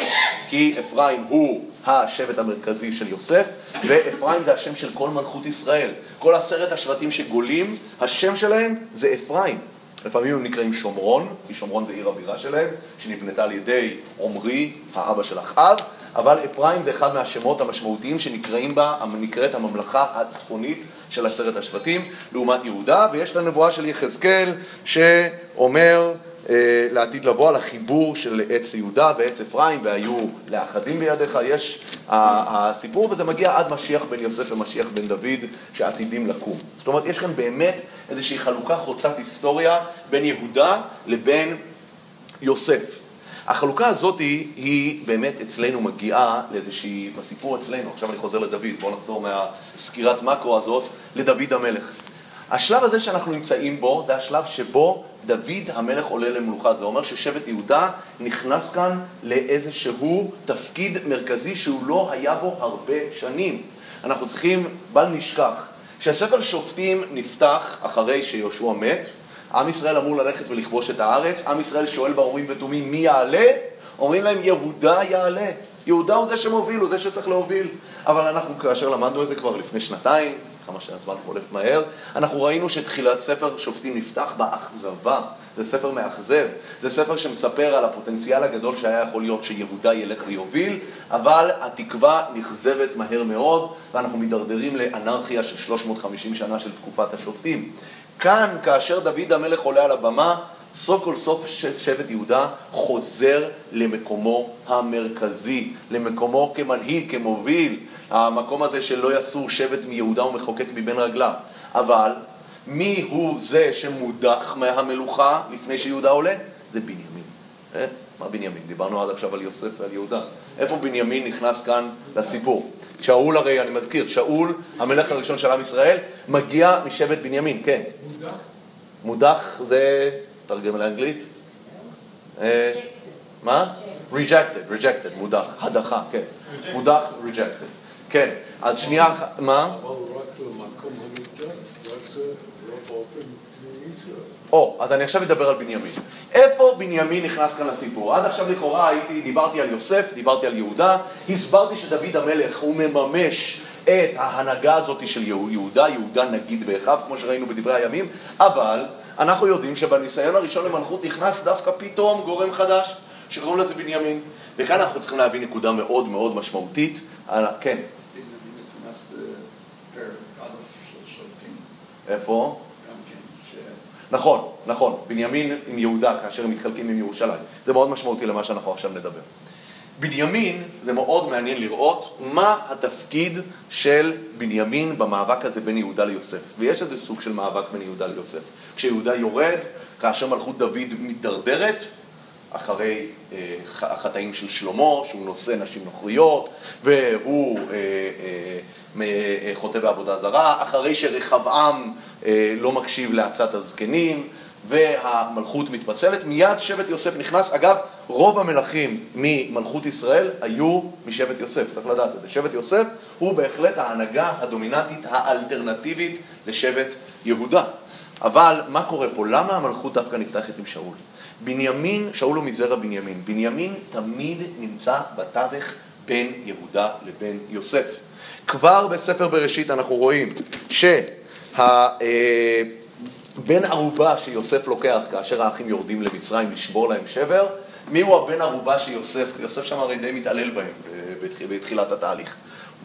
כי אפרים הוא השבט המרכזי של יוסף, ואפרים זה השם של כל מלכות ישראל. כל עשרת השבטים שגולים, השם שלהם זה אפרים. לפעמים הם נקראים שומרון, כי שומרון זה עיר הבירה שלהם, שנבנתה על ידי עמרי, האבא של אחאב, אבל אפרים זה אחד מהשמות המשמעותיים שנקראים בה, נקראת הממלכה הצפונית של עשרת השבטים, לעומת יהודה, ויש את הנבואה של יחזקאל שאומר אה, לעתיד לבוא על החיבור של עץ יהודה ועץ אפרים, והיו לאחדים בידיך, יש הסיפור, וזה מגיע עד משיח בן יוסף ומשיח בן דוד שעתידים לקום. זאת אומרת, יש כאן באמת איזושהי חלוקה חוצת היסטוריה בין יהודה לבין יוסף. החלוקה הזאת היא, היא באמת אצלנו מגיעה לאיזושהי, בסיפור אצלנו, עכשיו אני חוזר לדוד, בואו נחזור מהסקירת מקרו הזאת לדוד המלך. השלב הזה שאנחנו נמצאים בו, זה השלב שבו דוד המלך עולה למלוכה. זה אומר ששבט יהודה נכנס כאן לאיזשהו תפקיד מרכזי שהוא לא היה בו הרבה שנים. אנחנו צריכים, בל נשכח, כשהספר שופטים נפתח אחרי שיהושע מת, עם ישראל אמור ללכת ולכבוש את הארץ, עם ישראל שואל באורים ותומים מי יעלה? אומרים להם יהודה יעלה. יהודה הוא זה שמוביל, הוא זה שצריך להוביל. אבל אנחנו, כאשר למדנו את זה כבר לפני שנתיים, כמה שהזמן חולף מהר, אנחנו ראינו שתחילת ספר שופטים נפתח באכזבה. זה ספר מאכזב, זה ספר שמספר על הפוטנציאל הגדול שהיה יכול להיות שיהודה ילך ויוביל, אבל התקווה נכזבת מהר מאוד, ואנחנו מידרדרים לאנרכיה של 350 שנה של תקופת השופטים. כאן, כאשר דוד המלך עולה על הבמה, סוף כל סוף שבט יהודה חוזר למקומו המרכזי, למקומו כמנהיג, כמוביל, המקום הזה שלא יסור שבט מיהודה ומחוקק מבין רגליו. אבל מי הוא זה שמודח מהמלוכה לפני שיהודה עולה? זה בנימין. מה בנימין? דיברנו עד עכשיו על יוסף ועל יהודה. איפה בנימין נכנס כאן לסיפור? שאול הרי, אני מזכיר, שאול, המלך הראשון של עם ישראל, מגיע משבט בנימין, כן. מודח? מודח זה, תרגם לאנגלית? אה, מה? rejected, rejected, מודח, הדחה, כן. מודח, rejected. כן, אז שנייה, מה? אבל רק למקום המקדש, רק זה לא באופן פנימי שלו. או, אז אני עכשיו אדבר על בנימין. איפה בנימין נכנס כאן לסיפור? עד עכשיו לכאורה הייתי, דיברתי על יוסף, דיברתי על יהודה, הסברתי שדוד המלך הוא מממש את ההנהגה הזאת של יהודה, יהודה נגיד באחיו, כמו שראינו בדברי הימים, אבל אנחנו יודעים שבניסיון הראשון למלכות נכנס דווקא פתאום גורם חדש, שקוראים לזה בנימין. וכאן אנחנו צריכים להביא נקודה מאוד מאוד משמעותית. על... כן, איפה? נכון, נכון, בנימין עם יהודה כאשר הם מתחלקים עם ירושלים. זה מאוד משמעותי למה שאנחנו עכשיו נדבר. בנימין, זה מאוד מעניין לראות מה התפקיד של בנימין במאבק הזה בין יהודה ליוסף. ויש איזה סוג של מאבק בין יהודה ליוסף. כשיהודה יורד, כאשר מלכות דוד מתדרדרת, אחרי אה, החטאים של שלמה, שהוא נושא נשים נוכריות, והוא אה, אה, אה, חוטא בעבודה זרה, אחרי שרחבעם אה, לא מקשיב לעצת הזקנים, והמלכות מתפצלת, מיד שבט יוסף נכנס. אגב, רוב המלכים ממלכות ישראל היו משבט יוסף, צריך לדעת את זה. שבט יוסף הוא בהחלט ההנהגה הדומיננטית האלטרנטיבית לשבט יהודה. אבל מה קורה פה? למה המלכות דווקא נפתחת עם שאול? בנימין, שאול הוא מזרע בנימין. בנימין תמיד נמצא בתווך בין יהודה לבין יוסף. כבר בספר בראשית אנחנו רואים שהבן ערובה שיוסף לוקח כאשר האחים יורדים למצרים לשבור להם שבר, מי הוא הבן ערובה שיוסף, יוסף שם הרי די מתעלל בהם בתח- בתחילת התהליך.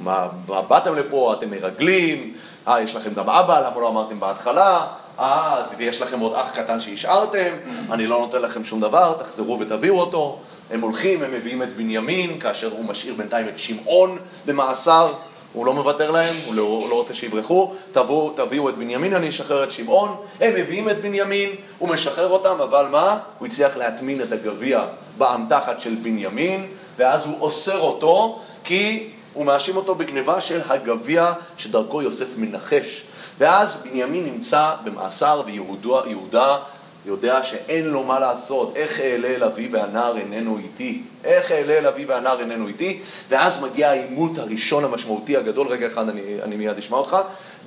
מה, מה באתם לפה, אתם מרגלים, אה, יש לכם גם אבא, למה לא אמרתם בהתחלה? אה, ויש לכם עוד אח קטן שהשארתם, אני לא נותן לכם שום דבר, תחזרו ותביאו אותו. הם הולכים, הם מביאים את בנימין, כאשר הוא משאיר בינתיים את שמעון במאסר, הוא לא מוותר להם, הוא לא, לא רוצה שיברחו, תבואו, תביאו את בנימין, אני אשחרר את שמעון, הם מביאים את בנימין, הוא משחרר אותם, אבל מה? הוא הצליח להטמין את הגביע באמתחת של בנימין, ואז הוא אוסר אותו, כי הוא מאשים אותו בגניבה של הגביע שדרכו יוסף מנחש. ואז בנימין נמצא במאסר ויהודה יהודה יודע שאין לו מה לעשות, איך אעלה אל אבי והנער איננו איתי, איך אעלה אל אבי והנער איננו איתי, ואז מגיע העימות הראשון המשמעותי הגדול, רגע אחד אני, אני מיד אשמע אותך,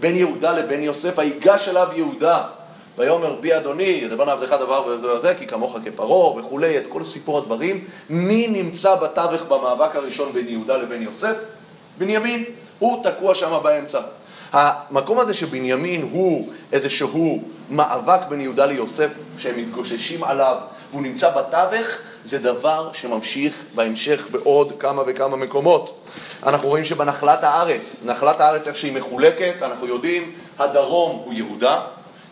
בין יהודה לבין יוסף, היגש אליו יהודה, ויאמר בי אדוני, ידבר לעבדך דבר וזה וזה, כי כמוך כפרעה וכולי, את כל סיפור הדברים, מי נמצא בתווך במאבק הראשון בין יהודה לבין יוסף? בנימין, הוא תקוע שם באמצע. המקום הזה שבנימין הוא איזשהו מאבק בין יהודה ליוסף, שהם מתגוששים עליו, והוא נמצא בתווך, זה דבר שממשיך בהמשך בעוד כמה וכמה מקומות. אנחנו רואים שבנחלת הארץ, נחלת הארץ איך שהיא מחולקת, אנחנו יודעים, הדרום הוא יהודה,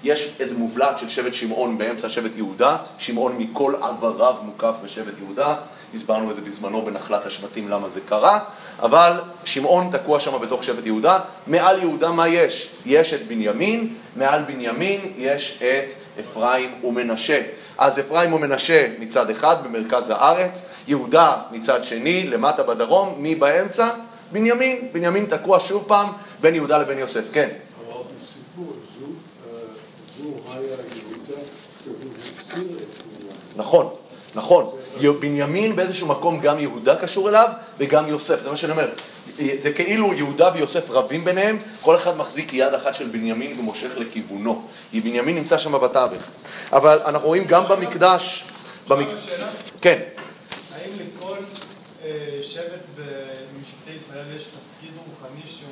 יש איזה מובלעת של שבט שמעון באמצע שבט יהודה, שמעון מכל עבריו מוקף בשבט יהודה, הסברנו את זה בזמנו בנחלת השבטים למה זה קרה, אבל שמעון תקוע שם בתוך שבט יהודה, מעל יהודה מה יש? יש את בנימין, מעל בנימין יש את אפרים ומנשה. אז אפרים ומנשה מצד אחד במרכז הארץ, יהודה מצד שני, למטה בדרום, מי באמצע? בנימין. בנימין תקוע שוב פעם בין יהודה לבין יוסף, כן. אבל בסיפור זו, אה, זו היה יהודה שהוא הסיר את בנימין. נכון, נכון. בנימין באיזשהו מקום גם יהודה קשור אליו וגם יוסף, זה מה שאני אומר. זה כאילו יהודה ויוסף רבים ביניהם, כל אחד מחזיק יד אחת של בנימין ומושך לכיוונו. כי בנימין נמצא שם בתווך. אבל אנחנו רואים גם במקדש... במק... כן, האם לכל אה, שבט ב- משבטי ישראל יש תפקיד רוחני שהוא...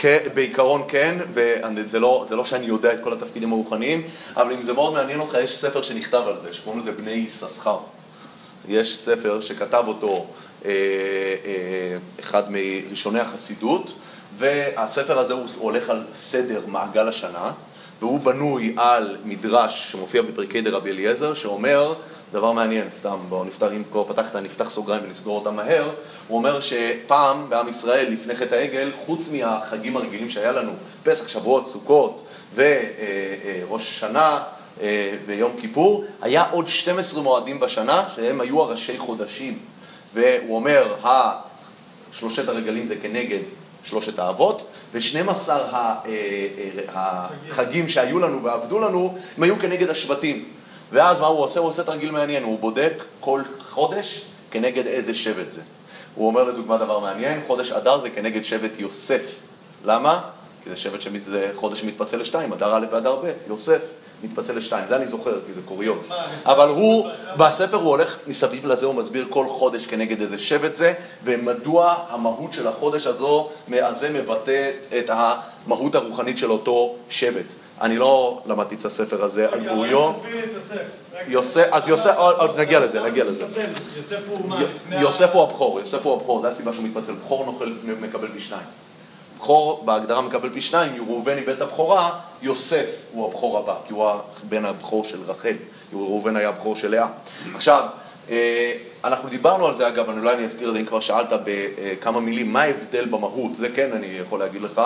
כן, בעיקרון כן, וזה לא, לא שאני יודע את כל התפקידים הרוחניים, אבל אם זה מאוד מעניין אותך, יש ספר שנכתב על זה, שקוראים לזה בני יששכר. יש ספר שכתב אותו אה, אה, אחד מראשוני החסידות, והספר הזה הוא הולך על סדר מעגל השנה, והוא בנוי על מדרש שמופיע בפרקי דרבי אליעזר, שאומר, דבר מעניין, סתם, בואו נפתח, אם כבר פתחת, נפתח סוגריים ונסגור אותם מהר, הוא אומר שפעם בעם ישראל, לפני חטא העגל, חוץ מהחגים הרגילים שהיה לנו, פסח, שבועות, סוכות וראש השנה, אה, ויום כיפור, היה עוד 12 מועדים בשנה שהם היו הראשי חודשים. והוא אומר, שלושת הרגלים זה כנגד שלושת האבות, ו-12 החגים שהיו לנו ועבדו לנו, הם היו כנגד השבטים. ואז מה הוא עושה? הוא עושה תרגיל מעניין, הוא בודק כל חודש כנגד איזה שבט זה. הוא אומר לדוגמה דבר מעניין, חודש אדר זה כנגד שבט יוסף. למה? כי זה שבט שמת, זה חודש שמתפצל לשתיים, אדר א' ואדר ב', יוסף מתפצל לשתיים, זה אני זוכר כי זה קוריוז. אבל הוא, בספר הוא הולך מסביב לזה, הוא מסביר כל חודש כנגד איזה שבט זה, ומדוע המהות של החודש הזו, הזה מבטאת את המהות הרוחנית של אותו שבט. אני לא למדתי את הספר הזה על בוריו. את יוסף. אז יוסף, עוד נגיע לזה, נגיע לזה. מתפצל. יוסף הוא הבכור, יוסף הוא הבכור, זה הסיבה שהוא מתפצל. בכור נוכל, מקבל פי שניים. בכור בהגדרה מקבל פי שניים, ראובן איבד את הבכורה, יוסף הוא הבכור הבא, כי הוא הבן הבכור של רחל, ראובן היה הבכור של לאה. עכשיו, אה, אנחנו דיברנו על זה אגב, אני אולי אני אזכיר את זה אם כבר שאלת בכמה מילים, מה ההבדל במהות, זה כן אני יכול להגיד לך,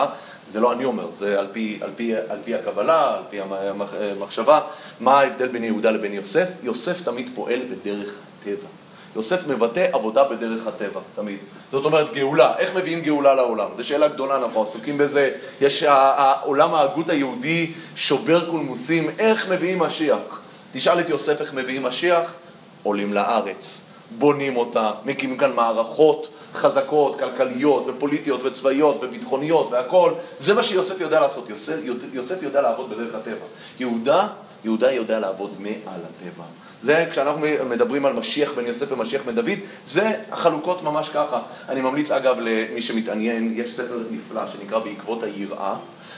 זה לא אני אומר, זה על פי, על פי, על פי הקבלה, על פי המחשבה, מה ההבדל בין יהודה לבין יוסף? יוסף תמיד פועל בדרך הטבע. יוסף מבטא עבודה בדרך הטבע, תמיד. זאת אומרת, גאולה. איך מביאים גאולה לעולם? זו שאלה גדולה, אנחנו עסוקים בזה. יש, העולם ההגות היהודי שובר קולמוסים, איך מביאים משיח? תשאל את יוסף איך מביאים משיח, עולים לארץ, בונים אותה, מקימים כאן מערכות חזקות, כלכליות ופוליטיות וצבאיות וביטחוניות והכול. זה מה שיוסף יודע לעשות. יוסף, יוסף יודע לעבוד בדרך הטבע. יהודה, יהודה יודע לעבוד מעל הטבע. זה כשאנחנו מדברים על משיח בן יוסף ומשיח בן דוד, זה החלוקות ממש ככה. אני ממליץ אגב למי שמתעניין, יש ספר נפלא שנקרא בעקבות היראה,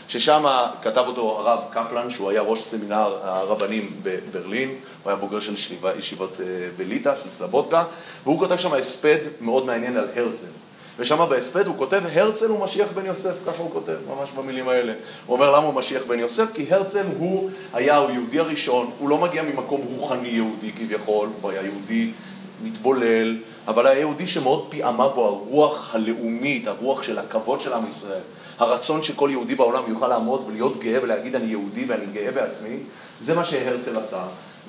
ששם כתב אותו הרב קפלן, שהוא היה ראש סמינר הרבנים בברלין, הוא היה בוגר של ישיבות אה, בליטא, של סלבודקה, והוא כותב שם הספד מאוד מעניין על הרצל. ושם בהספד הוא כותב, הרצל הוא משיח בן יוסף, ככה הוא כותב, ממש במילים האלה. הוא אומר למה הוא משיח בן יוסף? כי הרצל הוא היה היהודי הראשון, הוא לא מגיע ממקום רוחני יהודי כביכול, הוא היה יהודי מתבולל, אבל היה יהודי שמאוד פיעמה בו הרוח הלאומית, הרוח של הכבוד של עם ישראל, הרצון שכל יהודי בעולם יוכל לעמוד ולהיות גאה ולהגיד אני יהודי ואני גאה בעצמי, זה מה שהרצל עשה.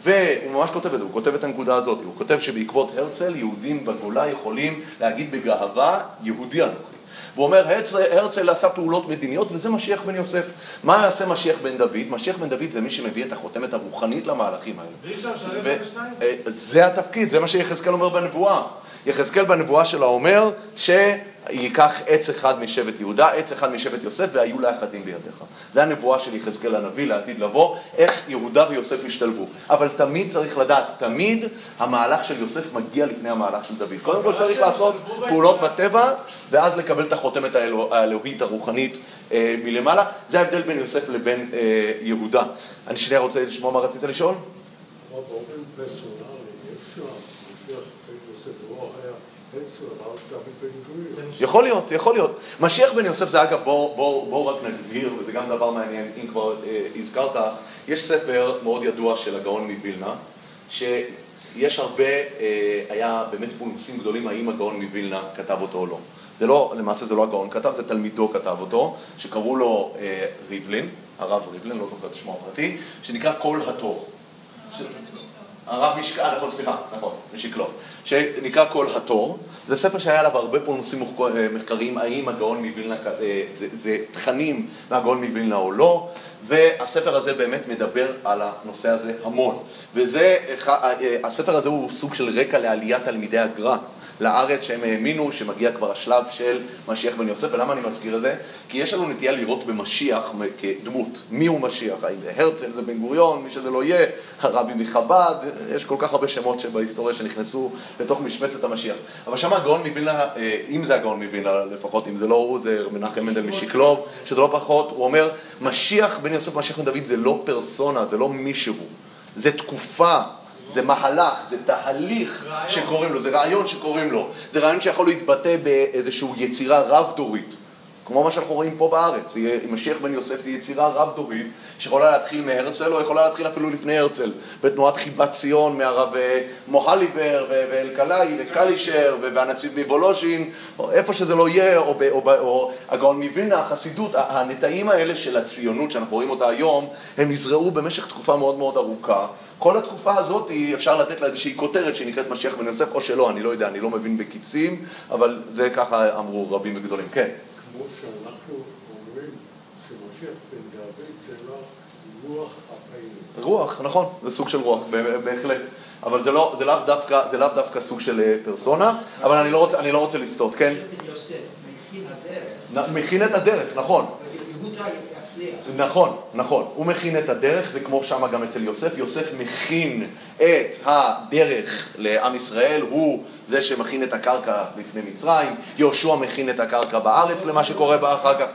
והוא ממש כותב את זה, הוא כותב את הנקודה הזאת, הוא כותב שבעקבות הרצל יהודים בגולה יכולים להגיד בגאווה יהודי אנוכי. והוא אומר, הרצל, הרצל עשה פעולות מדיניות וזה משיח בן יוסף. מה יעשה משיח בן דוד? משיח בן דוד זה מי שמביא את החותמת הרוחנית למהלכים האלה. ואי אפשר לשלב בין השניים? אה, זה התפקיד, זה מה שיחזקאל אומר בנבואה. יחזקאל בנבואה שלו אומר שייקח עץ אחד משבט יהודה, עץ אחד משבט יוסף, והיו לה אחדים בידיך. זה הנבואה של יחזקאל הנביא לעתיד לבוא, איך יהודה ויוסף ישתלבו. אבל תמיד צריך לדעת, תמיד המהלך של יוסף מגיע לפני המהלך של דוד. קודם כל צריך לעשות פעולות בטבע, ואז לקבל את החותמת האלוהית הרוחנית אה, מלמעלה. זה ההבדל בין יוסף לבין אה, יהודה. אני שנייה רוצה לשמוע מה רצית לשאול? באופן פרסונלי אפשר, משיח בן יוסף לא היה הרצל, אבל דוד בן גוריון. יכול להיות, יכול להיות. משיח בן יוסף זה אגב, בואו בוא, בוא רק נבהיר, וזה גם דבר מעניין, אם כבר אה, הזכרת, יש ספר מאוד ידוע של הגאון מווילנה, שיש הרבה, אה, היה באמת פולמוסים גדולים האם הגאון מווילנה כתב אותו או לא. זה לא, למעשה זה לא הגאון כתב, זה תלמידו כתב אותו, שקראו לו אה, ריבלין, הרב ריבלין, לא זוכר את שמו הפרטי, שנקרא קול התור. הרב משקל, נכון, סליחה, נכון, משקלוב, שנקרא קול התור, זה ספר שהיה עליו הרבה פולמוסים מחקריים, האם הגאון מווילנה, אה, זה, זה תכנים מהגאון מווילנה או לא, והספר הזה באמת מדבר על הנושא הזה המון. וזה, אה, הספר הזה הוא סוג של רקע לעליית תלמידי הגר"א. לארץ שהם האמינו שמגיע כבר השלב של משיח בן יוסף, ולמה אני מזכיר את זה? כי יש לנו נטייה לראות במשיח כדמות. מי הוא משיח? האם זה הרצל, זה בן גוריון, מי שזה לא יהיה, הרבי מחב"ד, יש כל כך הרבה שמות שבהיסטוריה שנכנסו לתוך משבצת המשיח. אבל שם הגאון מווילנה, אה, אם זה הגאון מווילנה לפחות, אם זה לא הוא, זה מנחם מנדל משקלוב, שזה לא פחות, הוא אומר, משיח בן יוסף, משיח בן דוד זה לא פרסונה, זה לא מישהו, זה תקופה. זה מהלך, זה תהליך רעיון. שקוראים לו, זה רעיון שקוראים לו. זה רעיון שיכול להתבטא באיזושהי יצירה רב-דורית. כמו מה שאנחנו רואים פה בארץ, משיח בן יוסף היא יצירה רב-דורית שיכולה להתחיל מהרצל או יכולה להתחיל אפילו לפני הרצל בתנועת חיבת ציון מהרב אה, מוהליבר ואלקלעי וקלישר והנציב מוולוז'ין או איפה שזה לא יהיה, או, או, או, או הגאון מווילנה, החסידות, הנטעים האלה של הציונות שאנחנו רואים אותה היום, הם נזרעו במשך תקופה מאוד מאוד ארוכה כל התקופה הזאת אפשר לתת לה איזושהי כותרת שנקראת משיח בן יוסף, או שלא, אני לא יודע, אני לא מבין בקיצים, אבל זה ככה אמרו רבים וגדולים. כן. כמו שאנחנו אומרים שמשיח בן דוד זה לא רוח אפנו. רוח, נכון, זה סוג של רוח, בהחלט. אבל זה לא, זה לאו דווקא, זה לאו דווקא סוג של אה, פרסונה, אבל אני לא רוצה, אני לא רוצה לסטות, כן? יוסף, מכין הדרך. מכין את הדרך, נכון. יצליח. נכון, נכון. הוא מכין את הדרך, זה כמו שמה גם אצל יוסף. יוסף מכין את הדרך לעם ישראל, הוא זה שמכין את הקרקע לפני מצרים, יהושע מכין את הקרקע בארץ למה שקורה בה אחר כך.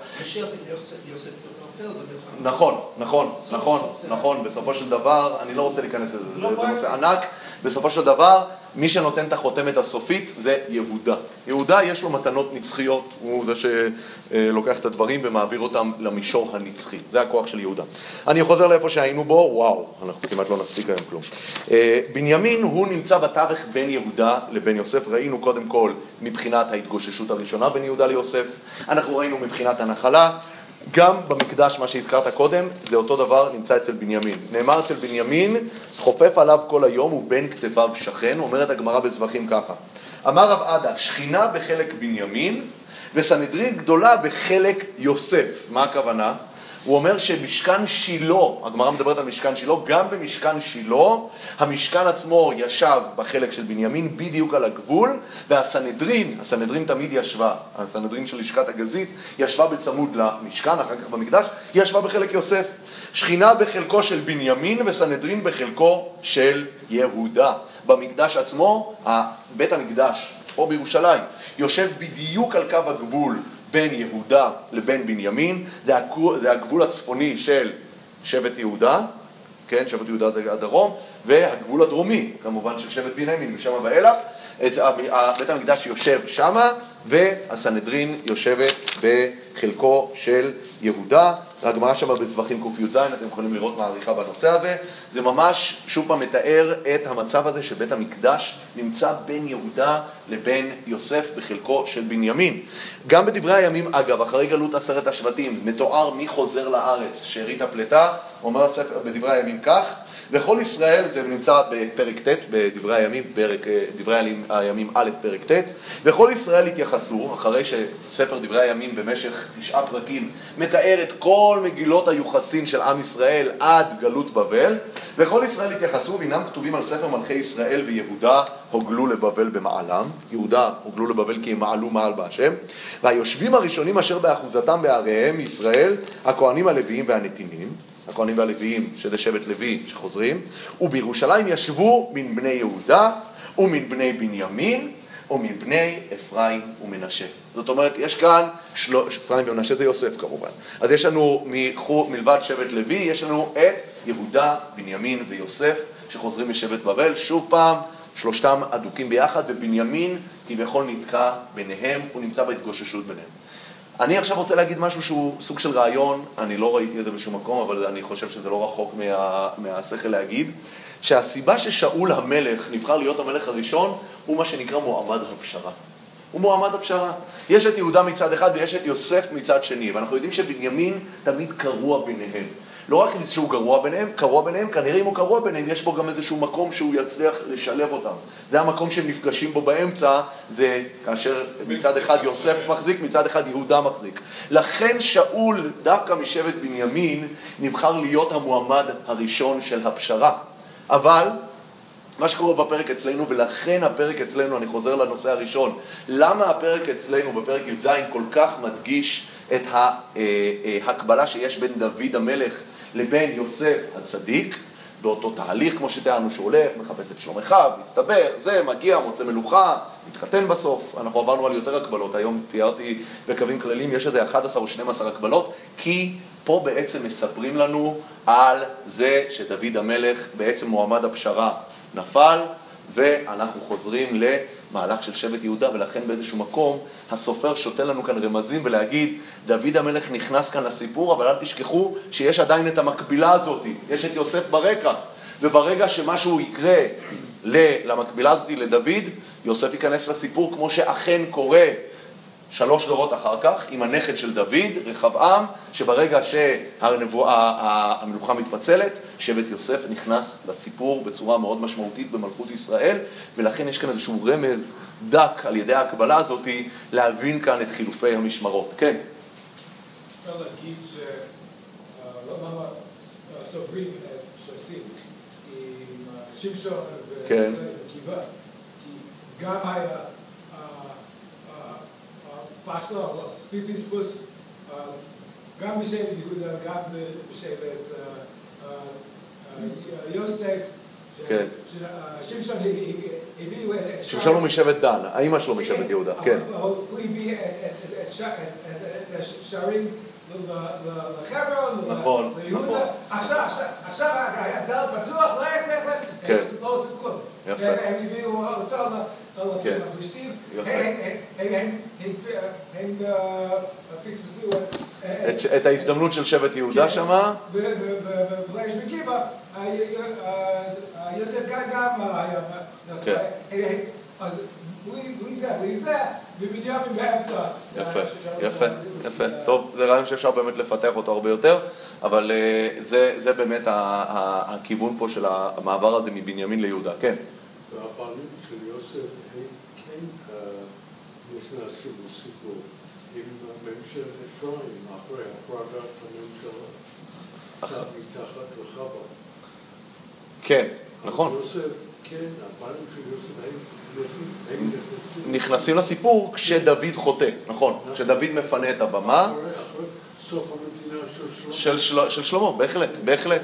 נכון, נכון, נכון, נכון, בסופו של דבר, אני לא רוצה להיכנס לזה, זה נושא ענק, בסופו של דבר, מי שנותן את החותמת הסופית זה יהודה. יהודה יש לו מתנות נצחיות, הוא זה שלוקח את הדברים ומעביר אותם למישור הנצחי. זה הכוח של יהודה. אני חוזר לאיפה שהיינו בו, וואו, אנחנו כמעט לא נספיק היום כלום. אה, בנימין הוא נמצא בתווך בין יהודה לבין יוסף. ראינו קודם כל מבחינת ההתגוששות הראשונה בין יהודה ליוסף, אנחנו ראינו מבחינת הנחלה. גם במקדש, מה שהזכרת קודם, זה אותו דבר נמצא אצל בנימין. נאמר אצל בנימין, חופף עליו כל היום ובין כתביו שכן, אומרת הגמרא בזבחים ככה. אמר רב עדה, שכינה בחלק בנימין וסנהדרין גדולה בחלק יוסף. מה הכוונה? הוא אומר שמשכן שילה, הגמרא מדברת על משכן שילה, גם במשכן שילה, המשכן עצמו ישב בחלק של בנימין בדיוק על הגבול, והסנהדרין, הסנהדרין תמיד ישבה, הסנהדרין של לשכת הגזית, ישבה בצמוד למשכן, אחר כך במקדש, היא ישבה בחלק יוסף. שכינה בחלקו של בנימין וסנהדרין בחלקו של יהודה. במקדש עצמו, בית המקדש, פה בירושלים, יושב בדיוק על קו הגבול בין יהודה לבין בנימין, זה הגבול, זה הגבול הצפוני של שבט יהודה, כן, שבט יהודה זה הדרום, והגבול הדרומי, כמובן של שבט בנימין, משם ואילך. בית המקדש יושב שמה, והסנהדרין יושבת בחלקו של יהודה. הגמרא שם בזבחים קי"ז, אתם יכולים לראות מעריכה בנושא הזה. זה ממש, שוב פעם, מתאר את המצב הזה שבית המקדש נמצא בין יהודה לבין יוסף בחלקו של בנימין. גם בדברי הימים, אגב, אחרי גלות עשרת השבטים, מתואר מי חוזר לארץ, שארית הפלטה, אומר הספר בדברי הימים כך, וכל ישראל, זה נמצא בפרק ט' בדברי הימים, פרק, אה, דברי הימים א', פרק ט', וכל ישראל התייחסו, אחרי שספר דברי הימים במשך תשעה פרקים מתאר את כל מגילות היוחסין של עם ישראל עד גלות בבל, וכל ישראל התייחסו והנם כתובים על ספר מלכי ישראל ויהודה הוגלו לבבל במעלם, יהודה הוגלו לבבל כי הם מעלו מעל בהשם, והיושבים הראשונים אשר באחוזתם בעריהם ישראל, הכהנים הלוויים והנתינים, הכהנים והלוויים, שזה שבט לוי שחוזרים, ובירושלים ישבו מן בני יהודה ומן בני בנימין ומן בני אפרים ומנשה. זאת אומרת, יש כאן, שלוש, אפרים ומנשה זה יוסף כמובן. אז יש לנו מלבד שבט לוי, יש לנו את יהודה, בנימין ויוסף שחוזרים משבט בבל. שוב פעם, שלושתם אדוקים ביחד, ובנימין כביכול נתקע ביניהם, הוא נמצא בהתגוששות ביניהם. אני עכשיו רוצה להגיד משהו שהוא סוג של רעיון, אני לא ראיתי את זה בשום מקום, אבל אני חושב שזה לא רחוק מה, מהשכל להגיד, שהסיבה ששאול המלך נבחר להיות המלך הראשון, הוא מה שנקרא מועמד הפשרה. הוא מועמד הפשרה. יש את יהודה מצד אחד ויש את יוסף מצד שני, ואנחנו יודעים שבנימין תמיד קרוע ביניהם. לא רק שהוא גרוע ביניהם, קרוע ביניהם, כנראה אם הוא קרוע ביניהם, יש בו גם איזשהו מקום שהוא יצליח לשלב אותם. זה המקום שהם נפגשים בו באמצע, זה כאשר מצד אחד יוסף מחזיק, מצד אחד יהודה מחזיק. לכן שאול, דווקא משבט בנימין, נבחר להיות המועמד הראשון של הפשרה. אבל מה שקורה בפרק אצלנו, ולכן הפרק אצלנו, אני חוזר לנושא הראשון, למה הפרק אצלנו בפרק י"ז כל כך מדגיש את ההקבלה שיש בין דוד המלך לבין יוסף הצדיק, באותו תהליך כמו שתיארנו שהוא הולך, מחפש את שלום אחיו, מסתבך, זה, מגיע, מוצא מלוכה, מתחתן בסוף. אנחנו עברנו על יותר הקבלות, היום תיארתי בקווים כלליים, יש איזה 11 או 12 הקבלות, כי פה בעצם מספרים לנו על זה שדוד המלך בעצם מועמד הפשרה נפל, ואנחנו חוזרים למהלך של שבט יהודה, ולכן באיזשהו מקום הסופר שותה לנו כאן רמזים ולהגיד, דוד המלך נכנס כאן לסיפור, אבל אל תשכחו שיש עדיין את המקבילה הזאת, יש את יוסף ברקע, וברגע שמשהו יקרה למקבילה הזאת לדוד, יוסף ייכנס לסיפור כמו שאכן קורה שלוש דורות אחר כך, עם הנכד של דוד, רחבעם, שברגע שהמלוכה מתפצלת, שבט יוסף נכנס לסיפור בצורה מאוד משמעותית במלכות ישראל, ולכן יש כאן איזשהו רמז דק על ידי ההקבלה הזאת להבין כאן את חילופי המשמרות. כן. אפשר להגיד שלמה סוברים את שופטים עם שמשון וקיבה, כי גם היה פשטו, פיספוס, גם בשבט יהודה, גם בשבט יוסף, שמשון הביאו את... שמשון הוא משבט דן, האימא שלו משבט יהודה, כן. הוא הביא את השערים לחברון, ליהודה. עכשיו הדלת פתוח, לך, לך, לך, הם לא עושים כלום. יפה. הם הביאו אותו כן. לפלישתים, יפה. הם- הם- אה, פספסו את- ההזדמנות של שבט יהודה כן. שמה, ובפלאש מקיבה, יוסף גם גם היה, כן. אז בלי זה, בלי זה, ובנימין באמצע. יפה, יפה, יפה. טוב, זה רעיון שאפשר באמת לפתח אותו הרבה יותר, אבל אה, זה, זה באמת הכיוון פה של המעבר הזה מבנימין ליהודה, כן. והבעלים של יוסף הם כן אה, נכנסים לסיפור עם ממשלת אפרים אחרי הפרדת הממשלה, מתחת לחווה. כן, נכון. יוסף, כן, הבעלים של יוסף הם נכנסים- לסיפור כשדוד חוטא, נכון, כשדוד מפנה את הבמה סוף המדינה של שלמה. של, של, של שלמה, בהחלט, בהחלט.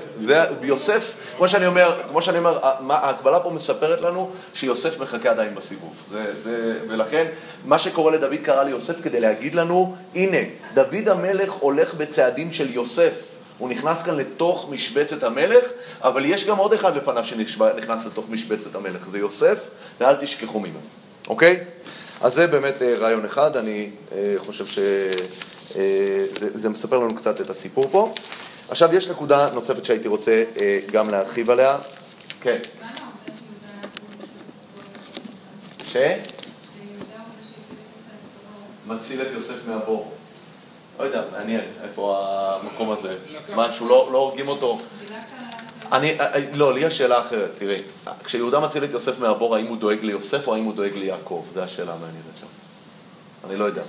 יוסף, כמו שאני אומר, כמו שאני אומר, ההקבלה פה מספרת לנו שיוסף מחכה עדיין בסיבוב. זה, זה, ולכן, מה שקורה לדוד קרה ליוסף כדי להגיד לנו, הנה, דוד המלך הולך בצעדים של יוסף. הוא נכנס כאן לתוך משבצת המלך, אבל יש גם עוד אחד לפניו שנכנס לתוך משבצת המלך, זה יוסף, ואל תשכחו ממנו, אוקיי? אז זה באמת אה, רעיון אחד, אני אה, חושב שזה זה מספר לנו קצת את הסיפור פה. עכשיו יש נקודה נוספת שהייתי רוצה אה, גם להרחיב עליה. כן. ש? מציל את יוסף מהבור. לא יודע, מעניין איפה המקום הזה. מה, שהוא לא לא הורגים אותו? אני, אה, אה, לא, לי יש שאלה אחרת, תראי. כשיהודה מציל את יוסף מהבור, האם הוא דואג ליוסף או האם הוא דואג ליעקב? זו השאלה המעניינת שם. אני לא יודע.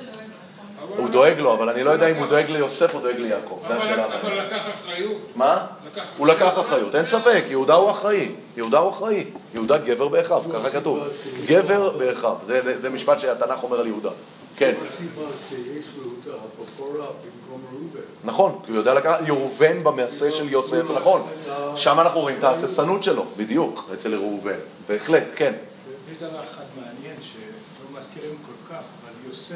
הוא דואג לו, אבל אני לא יודע אם הוא דואג ליוסף או דואג ליעקב. זו השאלה אבל. לקח אחריות. מה? הוא לקח אחריות, אין ספק, יהודה הוא אחראי. יהודה הוא אחראי. יהודה גבר באחיו, ככה כתוב. גבר באחיו, זה- זה משפט שהתנ"ך אומר על יהודה. כן. נכון, הוא יודע לקחת, יראובן במעשה של יוסף, נכון. שם אנחנו רואים את ההססנות שלו, בדיוק, אצל ראובן. בהחלט, כן. יש דבר אחד מעניין שלא מזכירים כל כך, אבל יוסף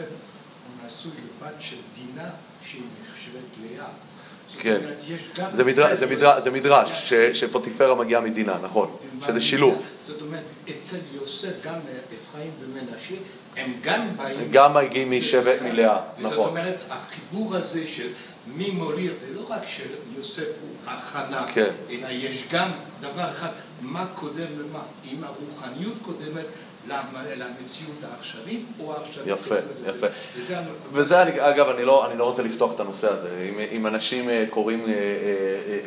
נשוי לבת של דינה שהיא נחשבת לאה. זאת כן. זה מדרש, זה מדרש, זה מדרש ש- שפוטיפרה מגיעה מדינה, נכון. שזה שילוב. זאת אומרת, אצל יוסף גם אפרים ומנשה, הם גם באים... הם גם מגיעים משבט מלאה, זאת נכון. אומרת, החיבור הזה של מי מוליך, זה לא רק שיוסף הוא הכנה, כן. אלא יש גם דבר אחד, מה קודם למה, אם הרוחניות קודמת למציאות העכשווית, או העכשווית יפה. יפה. וזה. וזה, אני- אגב, אני לא, אני לא רוצה לפתוח את הנושא הזה. אם, אם אנשים אה, קוראים אה, אה,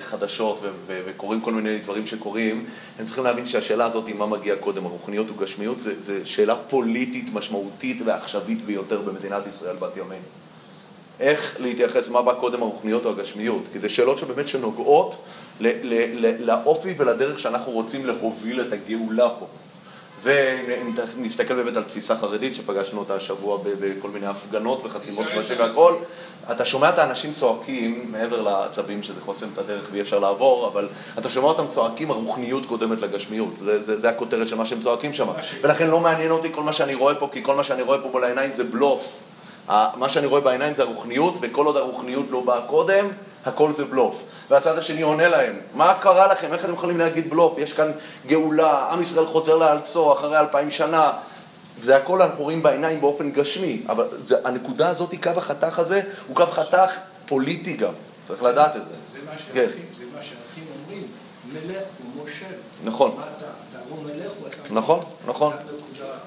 חדשות ו- ו- וקוראים כל מיני דברים שקורים, הם צריכים להבין שהשאלה הזאת, מה מגיע קודם, הרוחניות או גשמיות, זה, זה שאלה פוליטית משמעותית ועכשווית ביותר במדינת ישראל בת ימינו. איך להתייחס, מה בא קודם, הרוחניות או הגשמיות? כי זה שאלות שבאמת שנוגעות ל- ל- ל- לאופי ולדרך שאנחנו רוצים להוביל את הגאולה פה. ואם נסתכל באמת על תפיסה חרדית שפגשנו אותה השבוע בכל מיני הפגנות וחסימות ראשי. והכל, אתה שומע את האנשים צועקים מעבר לעצבים שזה חוסם את הדרך ואי אפשר לעבור, אבל אתה שומע אותם צועקים, הרוחניות קודמת לגשמיות. זה, זה, זה הכותרת של מה שהם צועקים שם. ולכן לא מעניין אותי כל מה שאני רואה פה, כי כל מה שאני רואה פה מול העיניים זה בלוף. מה שאני רואה בעיניים זה הרוחניות, וכל עוד הרוחניות לא באה קודם, הכל זה בלוף. והצד השני עונה להם, מה קרה לכם? איך אתם יכולים להגיד בלוף? יש כאן גאולה, עם ישראל חוזר לארצו אחרי אלפיים שנה. זה הכל אנחנו רואים בעיניים באופן גשמי, אבל זה, הנקודה הזאת, קו החתך הזה, הוא קו חתך פוליטי גם, צריך לדעת את זה. זה מה כן. שהאחים, שהאחים אומרים, מלך הוא מושל. נכון. אתה, אתה הוא מלך או אתה... נכון, נכון.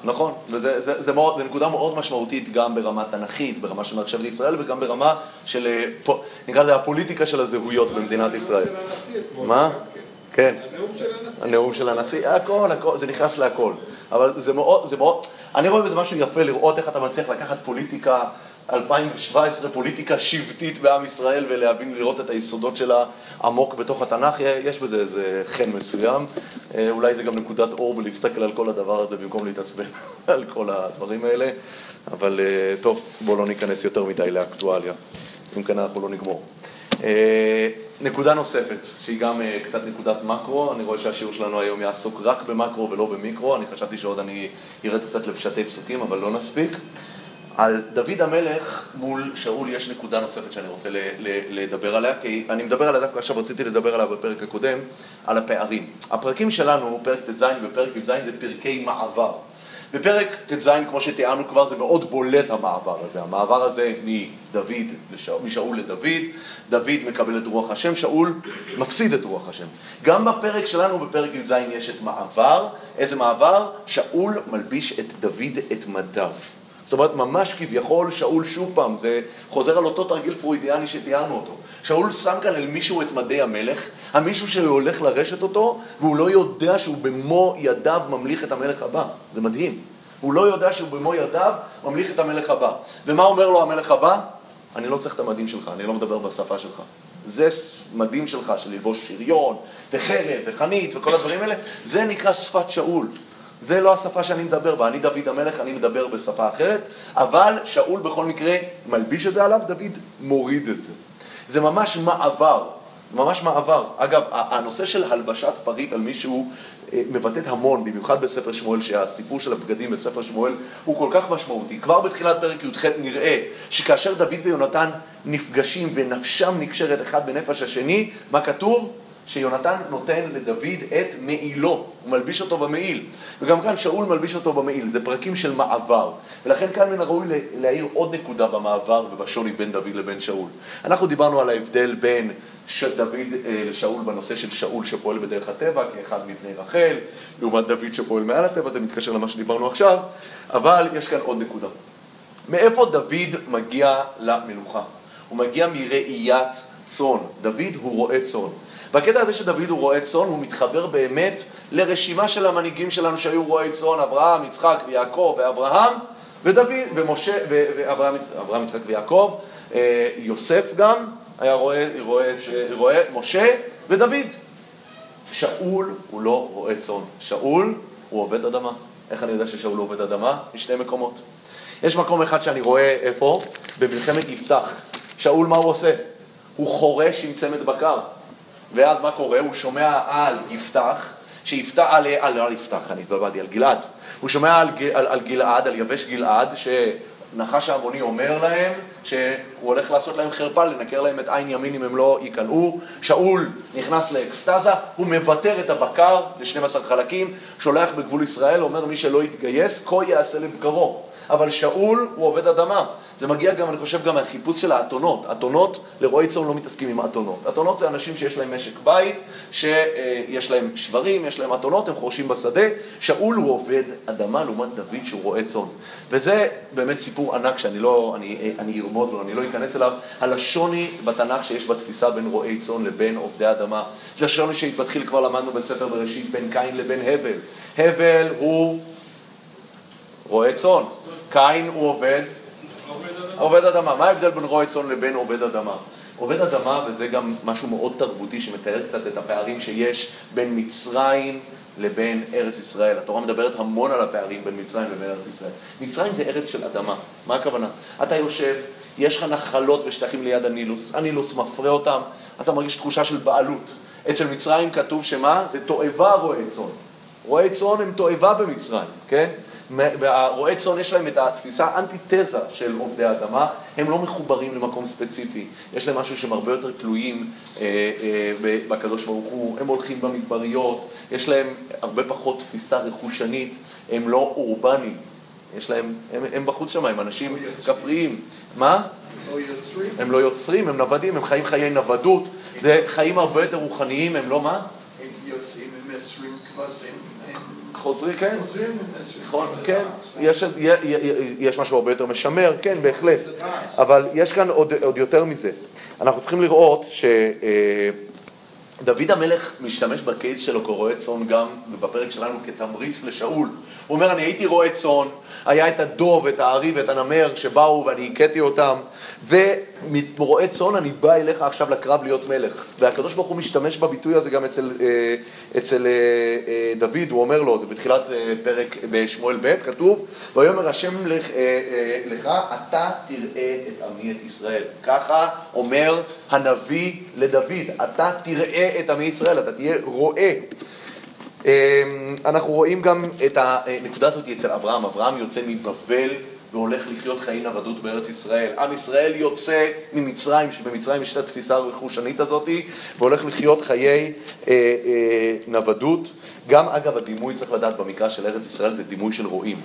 נכון, וזה זה, זה מאוד, זה נקודה מאוד משמעותית גם ברמה תנכית, ברמה של מחשבת ישראל וגם ברמה של, אה, נקרא לזה הפוליטיקה של הזהויות במדינת ישראל. מה? כן. כן. הנאום של הנשיא. הנאום של הנשיא, הכל, הכל, זה נכנס להכל. אבל זה מאוד, זה מאוד, אני רואה בזה משהו יפה לראות איך אתה מצליח לקחת פוליטיקה 2017, פוליטיקה שבטית בעם ישראל ולהבין, לראות את היסודות שלה עמוק בתוך התנ"ך, יש בזה איזה חן מסוים. אה, אולי זה גם נקודת אור בלהסתכל על כל הדבר הזה במקום להתעצבן על כל הדברים האלה. אבל אה, טוב, בואו לא ניכנס יותר מדי לאקטואליה. אם כן אנחנו לא נגמור. אה, נקודה נוספת, שהיא גם קצת נקודת מקרו, אני רואה שהשיעור שלנו היום יעסוק רק במקרו ולא במיקרו, אני חשבתי שעוד אני ארד קצת לפשטי פסוקים, אבל לא נספיק. על דוד המלך מול שאול יש נקודה נוספת שאני רוצה ל- ל- לדבר עליה, כי אני מדבר עליה דווקא עכשיו, רציתי לדבר עליה בפרק הקודם, על הפערים. הפרקים שלנו, פרק ט"ז ופרק י"ז זה פרקי מעבר. בפרק ט"ז, כמו שתיארנו כבר, זה מאוד בולט המעבר הזה. המעבר הזה מדוד, לשאול, משאול לדוד, דוד מקבל את רוח השם, שאול מפסיד את רוח השם. גם בפרק שלנו, בפרק י"ז, יש את מעבר. איזה מעבר? שאול מלביש את דוד את מדיו. זאת אומרת, ממש כביכול שאול שוב פעם, זה חוזר על אותו תרגיל פרוידיאני שתיארנו אותו. שאול שם כאן אל מישהו את מדי המלך, המישהו שהולך לרשת אותו, והוא לא יודע שהוא במו ידיו ממליך את המלך הבא. זה מדהים. הוא לא יודע שהוא במו ידיו ממליך את המלך הבא. ומה אומר לו המלך הבא? אני לא צריך את המדים שלך, אני לא מדבר בשפה שלך. זה מדים שלך של ללבוש שריון, וחרב, וחנית, וכל הדברים האלה, זה נקרא שפת שאול. זה לא השפה שאני מדבר בה, אני דוד המלך, אני מדבר בשפה אחרת, אבל שאול בכל מקרה מלביש את זה עליו, דוד מוריד את זה. זה ממש מעבר, ממש מעבר. אגב, הנושא של הלבשת פריט על מישהו אה, מבטאת המון, במיוחד בספר שמואל, שהסיפור של הבגדים בספר שמואל הוא כל כך משמעותי. כבר בתחילת פרק י"ח נראה שכאשר דוד ויונתן נפגשים ונפשם נקשרת אחד בנפש השני, מה כתוב? שיונתן נותן לדוד את מעילו, הוא מלביש אותו במעיל. וגם כאן שאול מלביש אותו במעיל, זה פרקים של מעבר. ולכן כאן מן הראוי להעיר עוד נקודה במעבר ובשוני בין דוד לבין שאול. אנחנו דיברנו על ההבדל בין דוד אה, לשאול בנושא של שאול שפועל בדרך הטבע כאחד מבני רחל, לעומת דוד שפועל מעל הטבע, זה מתקשר למה שדיברנו עכשיו, אבל יש כאן עוד נקודה. מאיפה דוד מגיע למלוכה? הוא מגיע מראיית צאן. דוד הוא רועה צאן. בקטע הזה שדוד הוא רועה צאן, הוא מתחבר באמת לרשימה של המנהיגים שלנו שהיו רועי צאן, אברהם, יצחק ויעקב ואברהם, ודוד, ומשה, ואברהם, אברהם, יצחק ויעקב, אה, יוסף גם היה רועה, רועה, רועה, משה ודוד. שאול הוא לא רועה צאן, שאול הוא עובד אדמה. איך אני יודע ששאול עובד אדמה? משני מקומות. יש מקום אחד שאני רואה איפה? במלחמת יפתח. שאול מה הוא עושה? הוא חורש עם צמד בקר. ואז מה קורה? הוא שומע על יפתח, שיפתח, על, על, לא על יפתח, אני התבלבלתי, על גלעד. הוא שומע על, על, על גלעד, על יבש גלעד, שנחש העמוני אומר להם שהוא הולך לעשות להם חרפה, לנקר להם את עין ימין אם הם לא ייכנעו. שאול נכנס לאקסטזה, הוא מוותר את הבקר ל-12 חלקים, שולח בגבול ישראל, אומר מי שלא יתגייס, כה יעשה לבקרו. אבל שאול הוא עובד אדמה. זה מגיע גם, אני חושב, גם מהחיפוש של האתונות. אתונות, לרועי צאן לא מתעסקים עם אתונות. אתונות זה אנשים שיש להם משק בית, שיש להם שברים, יש להם אתונות, הם חורשים בשדה. שאול הוא עובד אדמה לעומת דוד שהוא רועה צאן. וזה באמת סיפור ענק שאני לא, אני, אני ארמוז לו, אני לא אכנס אליו, על השוני בתנ"ך שיש בתפיסה בין רועי צאן לבין עובדי אדמה. זה השוני שהתחיל כבר למדנו בספר בראשית בין קין לבין הבל. הבל הוא רועה צאן. קין הוא עובד עובד אדמה. מה ההבדל בין רועה צאן לבין עובד אדמה? עובד אדמה, וזה גם משהו מאוד תרבותי שמתאר קצת את הפערים שיש בין מצרים לבין ארץ ישראל. התורה מדברת המון על הפערים בין מצרים לבין ארץ ישראל. מצרים זה ארץ של אדמה. מה הכוונה? אתה יושב, יש לך נחלות ושטחים ליד הנילוס, הנילוס מפרה אותם, אתה מרגיש תחושה של בעלות. אצל מצרים כתוב שמה? זה תועבה רועי צאן. רועי צאן הם תועבה במצרים, כן? והרועי צאן יש להם את התפיסה האנטיתזה של עובדי האדמה, הם לא מחוברים למקום ספציפי, יש להם משהו שהם הרבה יותר תלויים אה, אה, בקדוש ברוך הוא, הם הולכים במדבריות, יש להם הרבה פחות תפיסה רכושנית, הם לא אורבניים, יש להם, הם, הם בחוץ שם, הם אנשים כפריים. מה? לא יוצרים. הם לא יוצרים, הם נוודים, הם חיים חיי נוודות, זה חיים הרבה יותר רוחניים, הם לא מה? הם יוצאים עם עשרים כבשים. חוזרים, כן. נכון, כן. יש, יש משהו הרבה יותר משמר, כן, בהחלט. אבל יש כאן עוד, עוד יותר מזה. אנחנו צריכים לראות ש... דוד המלך משתמש בקייס שלו כרועה צאן גם בפרק שלנו כתמריץ לשאול. הוא אומר, אני הייתי רועה צאן, היה את הדוב, את הארי ואת הנמר שבאו ואני הכיתי אותם, ומרועה צאן אני בא אליך עכשיו לקרב להיות מלך. והקדוש ברוך הוא משתמש בביטוי הזה גם אצל, אה, אצל אה, אה, דוד, הוא אומר לו, זה בתחילת פרק בשמואל ב', כתוב, ויאמר השם לך, לך, אתה תראה את עמי את ישראל. ככה אומר הנביא לדוד, אתה תראה את עמי ישראל, אתה תהיה רואה. אנחנו רואים גם את הנקודה הזאת אצל אברהם, אברהם יוצא מבבל והולך לחיות חיי נוודות בארץ ישראל. עם ישראל יוצא ממצרים, שבמצרים יש את התפיסה הרכושנית הזאת, והולך לחיות חיי אה, אה, נוודות. גם, אגב, הדימוי, צריך לדעת, במקרא של ארץ ישראל זה דימוי של רועים.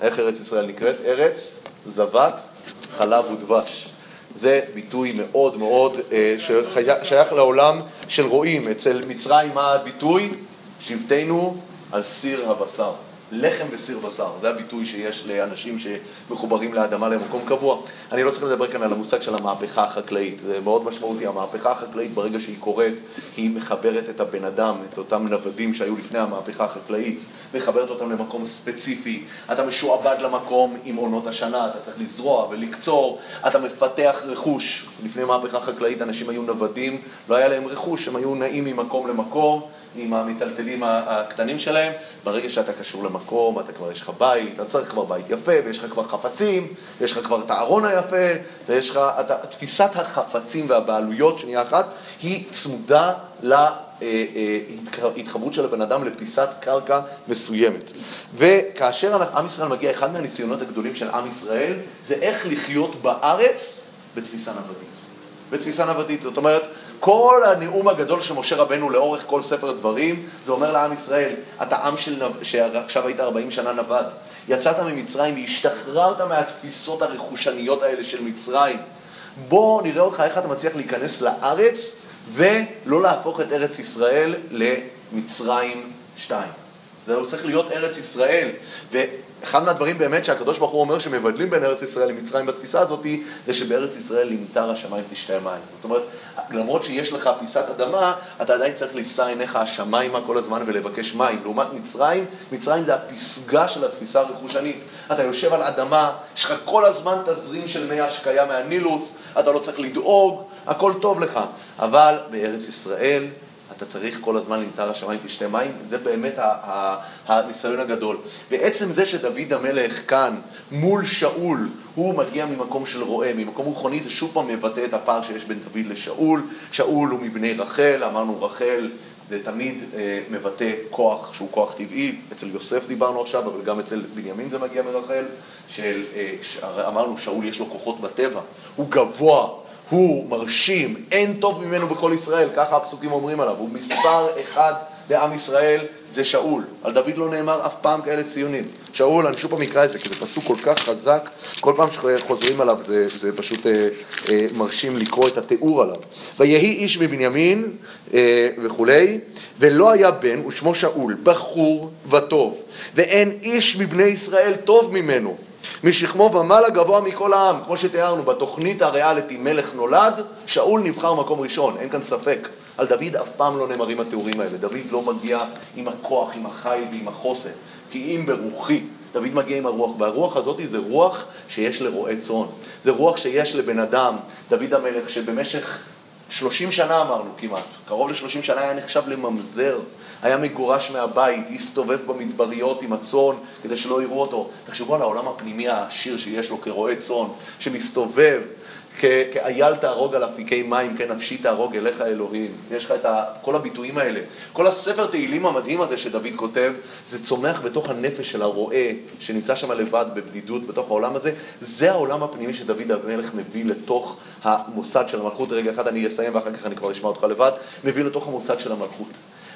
איך ארץ ישראל נקראת? ארץ זבת חלב ודבש. זה ביטוי מאוד מאוד אה, ששייך לעולם של רועים. אצל מצרים מה הביטוי? שבטנו על סיר הבשר. לחם וסיר בשר, זה הביטוי שיש לאנשים שמחוברים לאדמה למקום קבוע. אני לא צריך לדבר כאן על המושג של המהפכה החקלאית, זה מאוד משמעותי. המהפכה החקלאית, ברגע שהיא קורית, היא מחברת את הבן אדם, את אותם נוודים שהיו לפני המהפכה החקלאית, מחברת אותם למקום ספציפי. אתה משועבד למקום עם עונות השנה, אתה צריך לזרוע ולקצור, אתה מפתח רכוש. לפני מהפכה חקלאית אנשים היו נוודים, לא היה להם רכוש, הם היו נעים ממקום למקום. עם המיטלטלים הקטנים שלהם, ברגע שאתה קשור למקום, אתה כבר יש לך בית, אתה צריך כבר בית יפה, ויש לך כבר חפצים, ויש לך כבר את הארון היפה, ויש לך, אתה, תפיסת החפצים והבעלויות, שנייה אחת, היא צמודה להתחברות של הבן אדם לפיסת קרקע מסוימת. וכאשר עם ישראל מגיע, אחד מהניסיונות הגדולים של עם ישראל, זה איך לחיות בארץ בתפיסה נוודית. בתפיסה נוודית, זאת אומרת, כל הנאום הגדול של משה רבנו לאורך כל ספר דברים, זה אומר לעם ישראל, אתה עם של נב... שעכשיו היית 40 שנה נווד, יצאת ממצרים והשתחררת מהתפיסות הרכושניות האלה של מצרים. בוא נראה אותך איך אתה מצליח להיכנס לארץ ולא להפוך את ארץ ישראל למצרים 2. זה צריך להיות ארץ ישראל. אחד מהדברים באמת שהקדוש ברוך הוא אומר שמבדלים בין ארץ ישראל למצרים בתפיסה הזאת, זה שבארץ ישראל למטר השמיים תשתה מים. זאת אומרת, למרות שיש לך פיסת אדמה, אתה עדיין צריך לישא עיניך השמיימה כל הזמן ולבקש מים. לעומת מצרים, מצרים זה הפסגה של התפיסה הרכושנית. אתה יושב על אדמה, יש לך כל הזמן תזרים של מי השקיה מהנילוס, אתה לא צריך לדאוג, הכל טוב לך. אבל בארץ ישראל, אתה צריך כל הזמן למטר השמיים תשתה מים, זה באמת הניסיון הגדול. ועצם זה שדוד המלך כאן, מול שאול, הוא מגיע ממקום של רועה, ממקום רוחני, זה שוב פעם מבטא את הפער שיש בין דוד לשאול. שאול הוא מבני רחל, אמרנו רחל זה תמיד אה, מבטא כוח שהוא כוח טבעי, אצל יוסף דיברנו עכשיו, אבל גם אצל בנימין זה מגיע מרחל, של, אה, ש... אמרנו שאול יש לו כוחות בטבע, הוא גבוה, הוא מרשים, אין טוב ממנו בכל ישראל, ככה הפסוקים אומרים עליו, הוא מספר אחד בעם ישראל, זה שאול. על דוד לא נאמר אף פעם כאלה ציונים. שאול, אני שוב פעם אקרא את זה, כי זה פסוק כל כך חזק, כל פעם שחוזרים עליו זה, זה פשוט אה, אה, מרשים לקרוא את התיאור עליו. ויהי איש מבנימין אה, וכולי, ולא היה בן, ושמו שאול, בחור וטוב, ואין איש מבני ישראל טוב ממנו. משכמו ומעלה גבוה מכל העם, כמו שתיארנו בתוכנית הריאליטי מלך נולד, שאול נבחר מקום ראשון, אין כאן ספק. על דוד אף פעם לא נאמרים התיאורים האלה, דוד לא מגיע עם הכוח, עם החיל ועם החוסן, כי אם ברוחי, דוד מגיע עם הרוח, והרוח הזאת זה רוח שיש לרועה צאן, זה רוח שיש לבן אדם, דוד המלך, שבמשך שלושים שנה אמרנו כמעט, קרוב לשלושים שנה היה נחשב לממזר, היה מגורש מהבית, הסתובב במדבריות עם הצאן כדי שלא יראו אותו. תחשבו על העולם הפנימי העשיר שיש לו כרועה צאן, שמסתובב כאייל תהרוג על אפיקי מים, כן נפשי תהרוג אליך אלוהים. יש לך את ה, כל הביטויים האלה. כל הספר תהילים המדהים הזה שדוד כותב, זה צומח בתוך הנפש של הרועה, שנמצא שם לבד בבדידות בתוך העולם הזה. זה העולם הפנימי שדוד המלך מביא לתוך המוסד של המלכות. רגע אחד אני אסיים ואחר כך אני כבר אשמע אותך לבד. מביא לתוך המוסד של המלכות.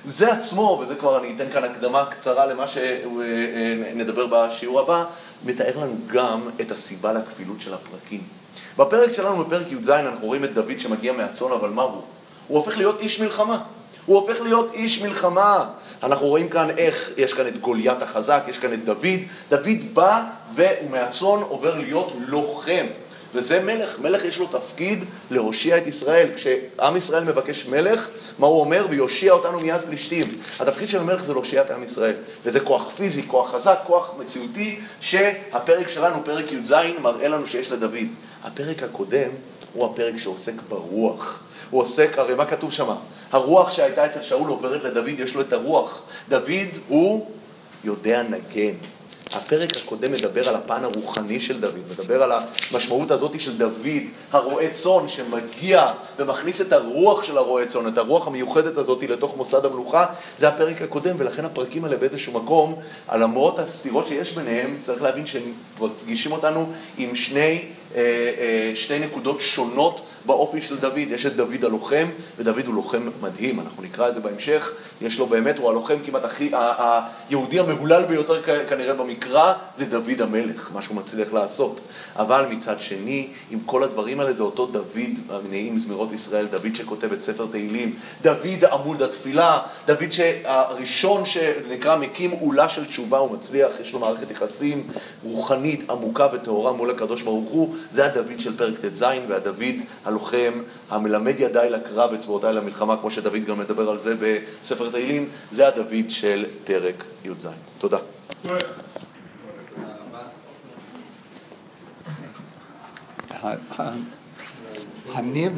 זה עצמו, וזה כבר אני אתן כאן הקדמה קצרה למה שנדבר בשיעור הבא, מתאר לנו גם את הסיבה לכפילות של הפרקים. בפרק שלנו, בפרק י"ז, אנחנו רואים את דוד שמגיע מהצאן, אבל מה הוא? הוא הופך להיות איש מלחמה. הוא הופך להיות איש מלחמה. אנחנו רואים כאן איך, יש כאן את גוליית החזק, יש כאן את דוד. דוד בא והוא מהצאן עובר להיות לוחם. וזה מלך, מלך יש לו תפקיד להושיע את ישראל. כשעם ישראל מבקש מלך, מה הוא אומר? ויושיע אותנו מיד פלישתים. התפקיד של המלך זה להושיע את עם ישראל. וזה כוח פיזי, כוח חזק, כוח מציאותי, שהפרק שלנו, פרק י"ז, מראה לנו שיש לדוד. הפרק הקודם הוא הפרק שעוסק ברוח. הוא עוסק, הרי מה כתוב שם? הרוח שהייתה אצל שאול עוברת לדוד, יש לו את הרוח. דוד הוא יודע נגן. הפרק הקודם מדבר על הפן הרוחני של דוד, מדבר על המשמעות הזאת של דוד, הרועה צאן, שמגיע ומכניס את הרוח של הרועה צאן, את הרוח המיוחדת הזאת לתוך מוסד המלוכה, זה הפרק הקודם, ולכן הפרקים האלה באיזשהו מקום, על למרות הסתירות שיש ביניהם, צריך להבין שהם מפגישים אותנו עם שני שתי נקודות שונות באופי של דוד. יש את דוד הלוחם, ודוד הוא לוחם מדהים, אנחנו נקרא את זה בהמשך. יש לו באמת, הוא הלוחם כמעט הכי, היהודי המהולל ביותר כנראה במקרא, זה דוד המלך, מה שהוא מצליח לעשות. אבל מצד שני, עם כל הדברים האלה, זה אותו דוד, נעים זמירות ישראל, דוד שכותב את ספר תהילים, דוד עמוד התפילה, דוד הראשון שנקרא מקים עולה של תשובה, הוא מצליח, יש לו מערכת יחסים רוחנית עמוקה וטהורה מול הקדוש ברוך הוא. זה הדוד של פרק ט"ז, והדוד הלוחם, המלמד ידיי לקרב וצבאותיי למלחמה, כמו שדוד גם מדבר על זה בספר תהילים, זה הדוד של פרק י"ז. תודה. הניב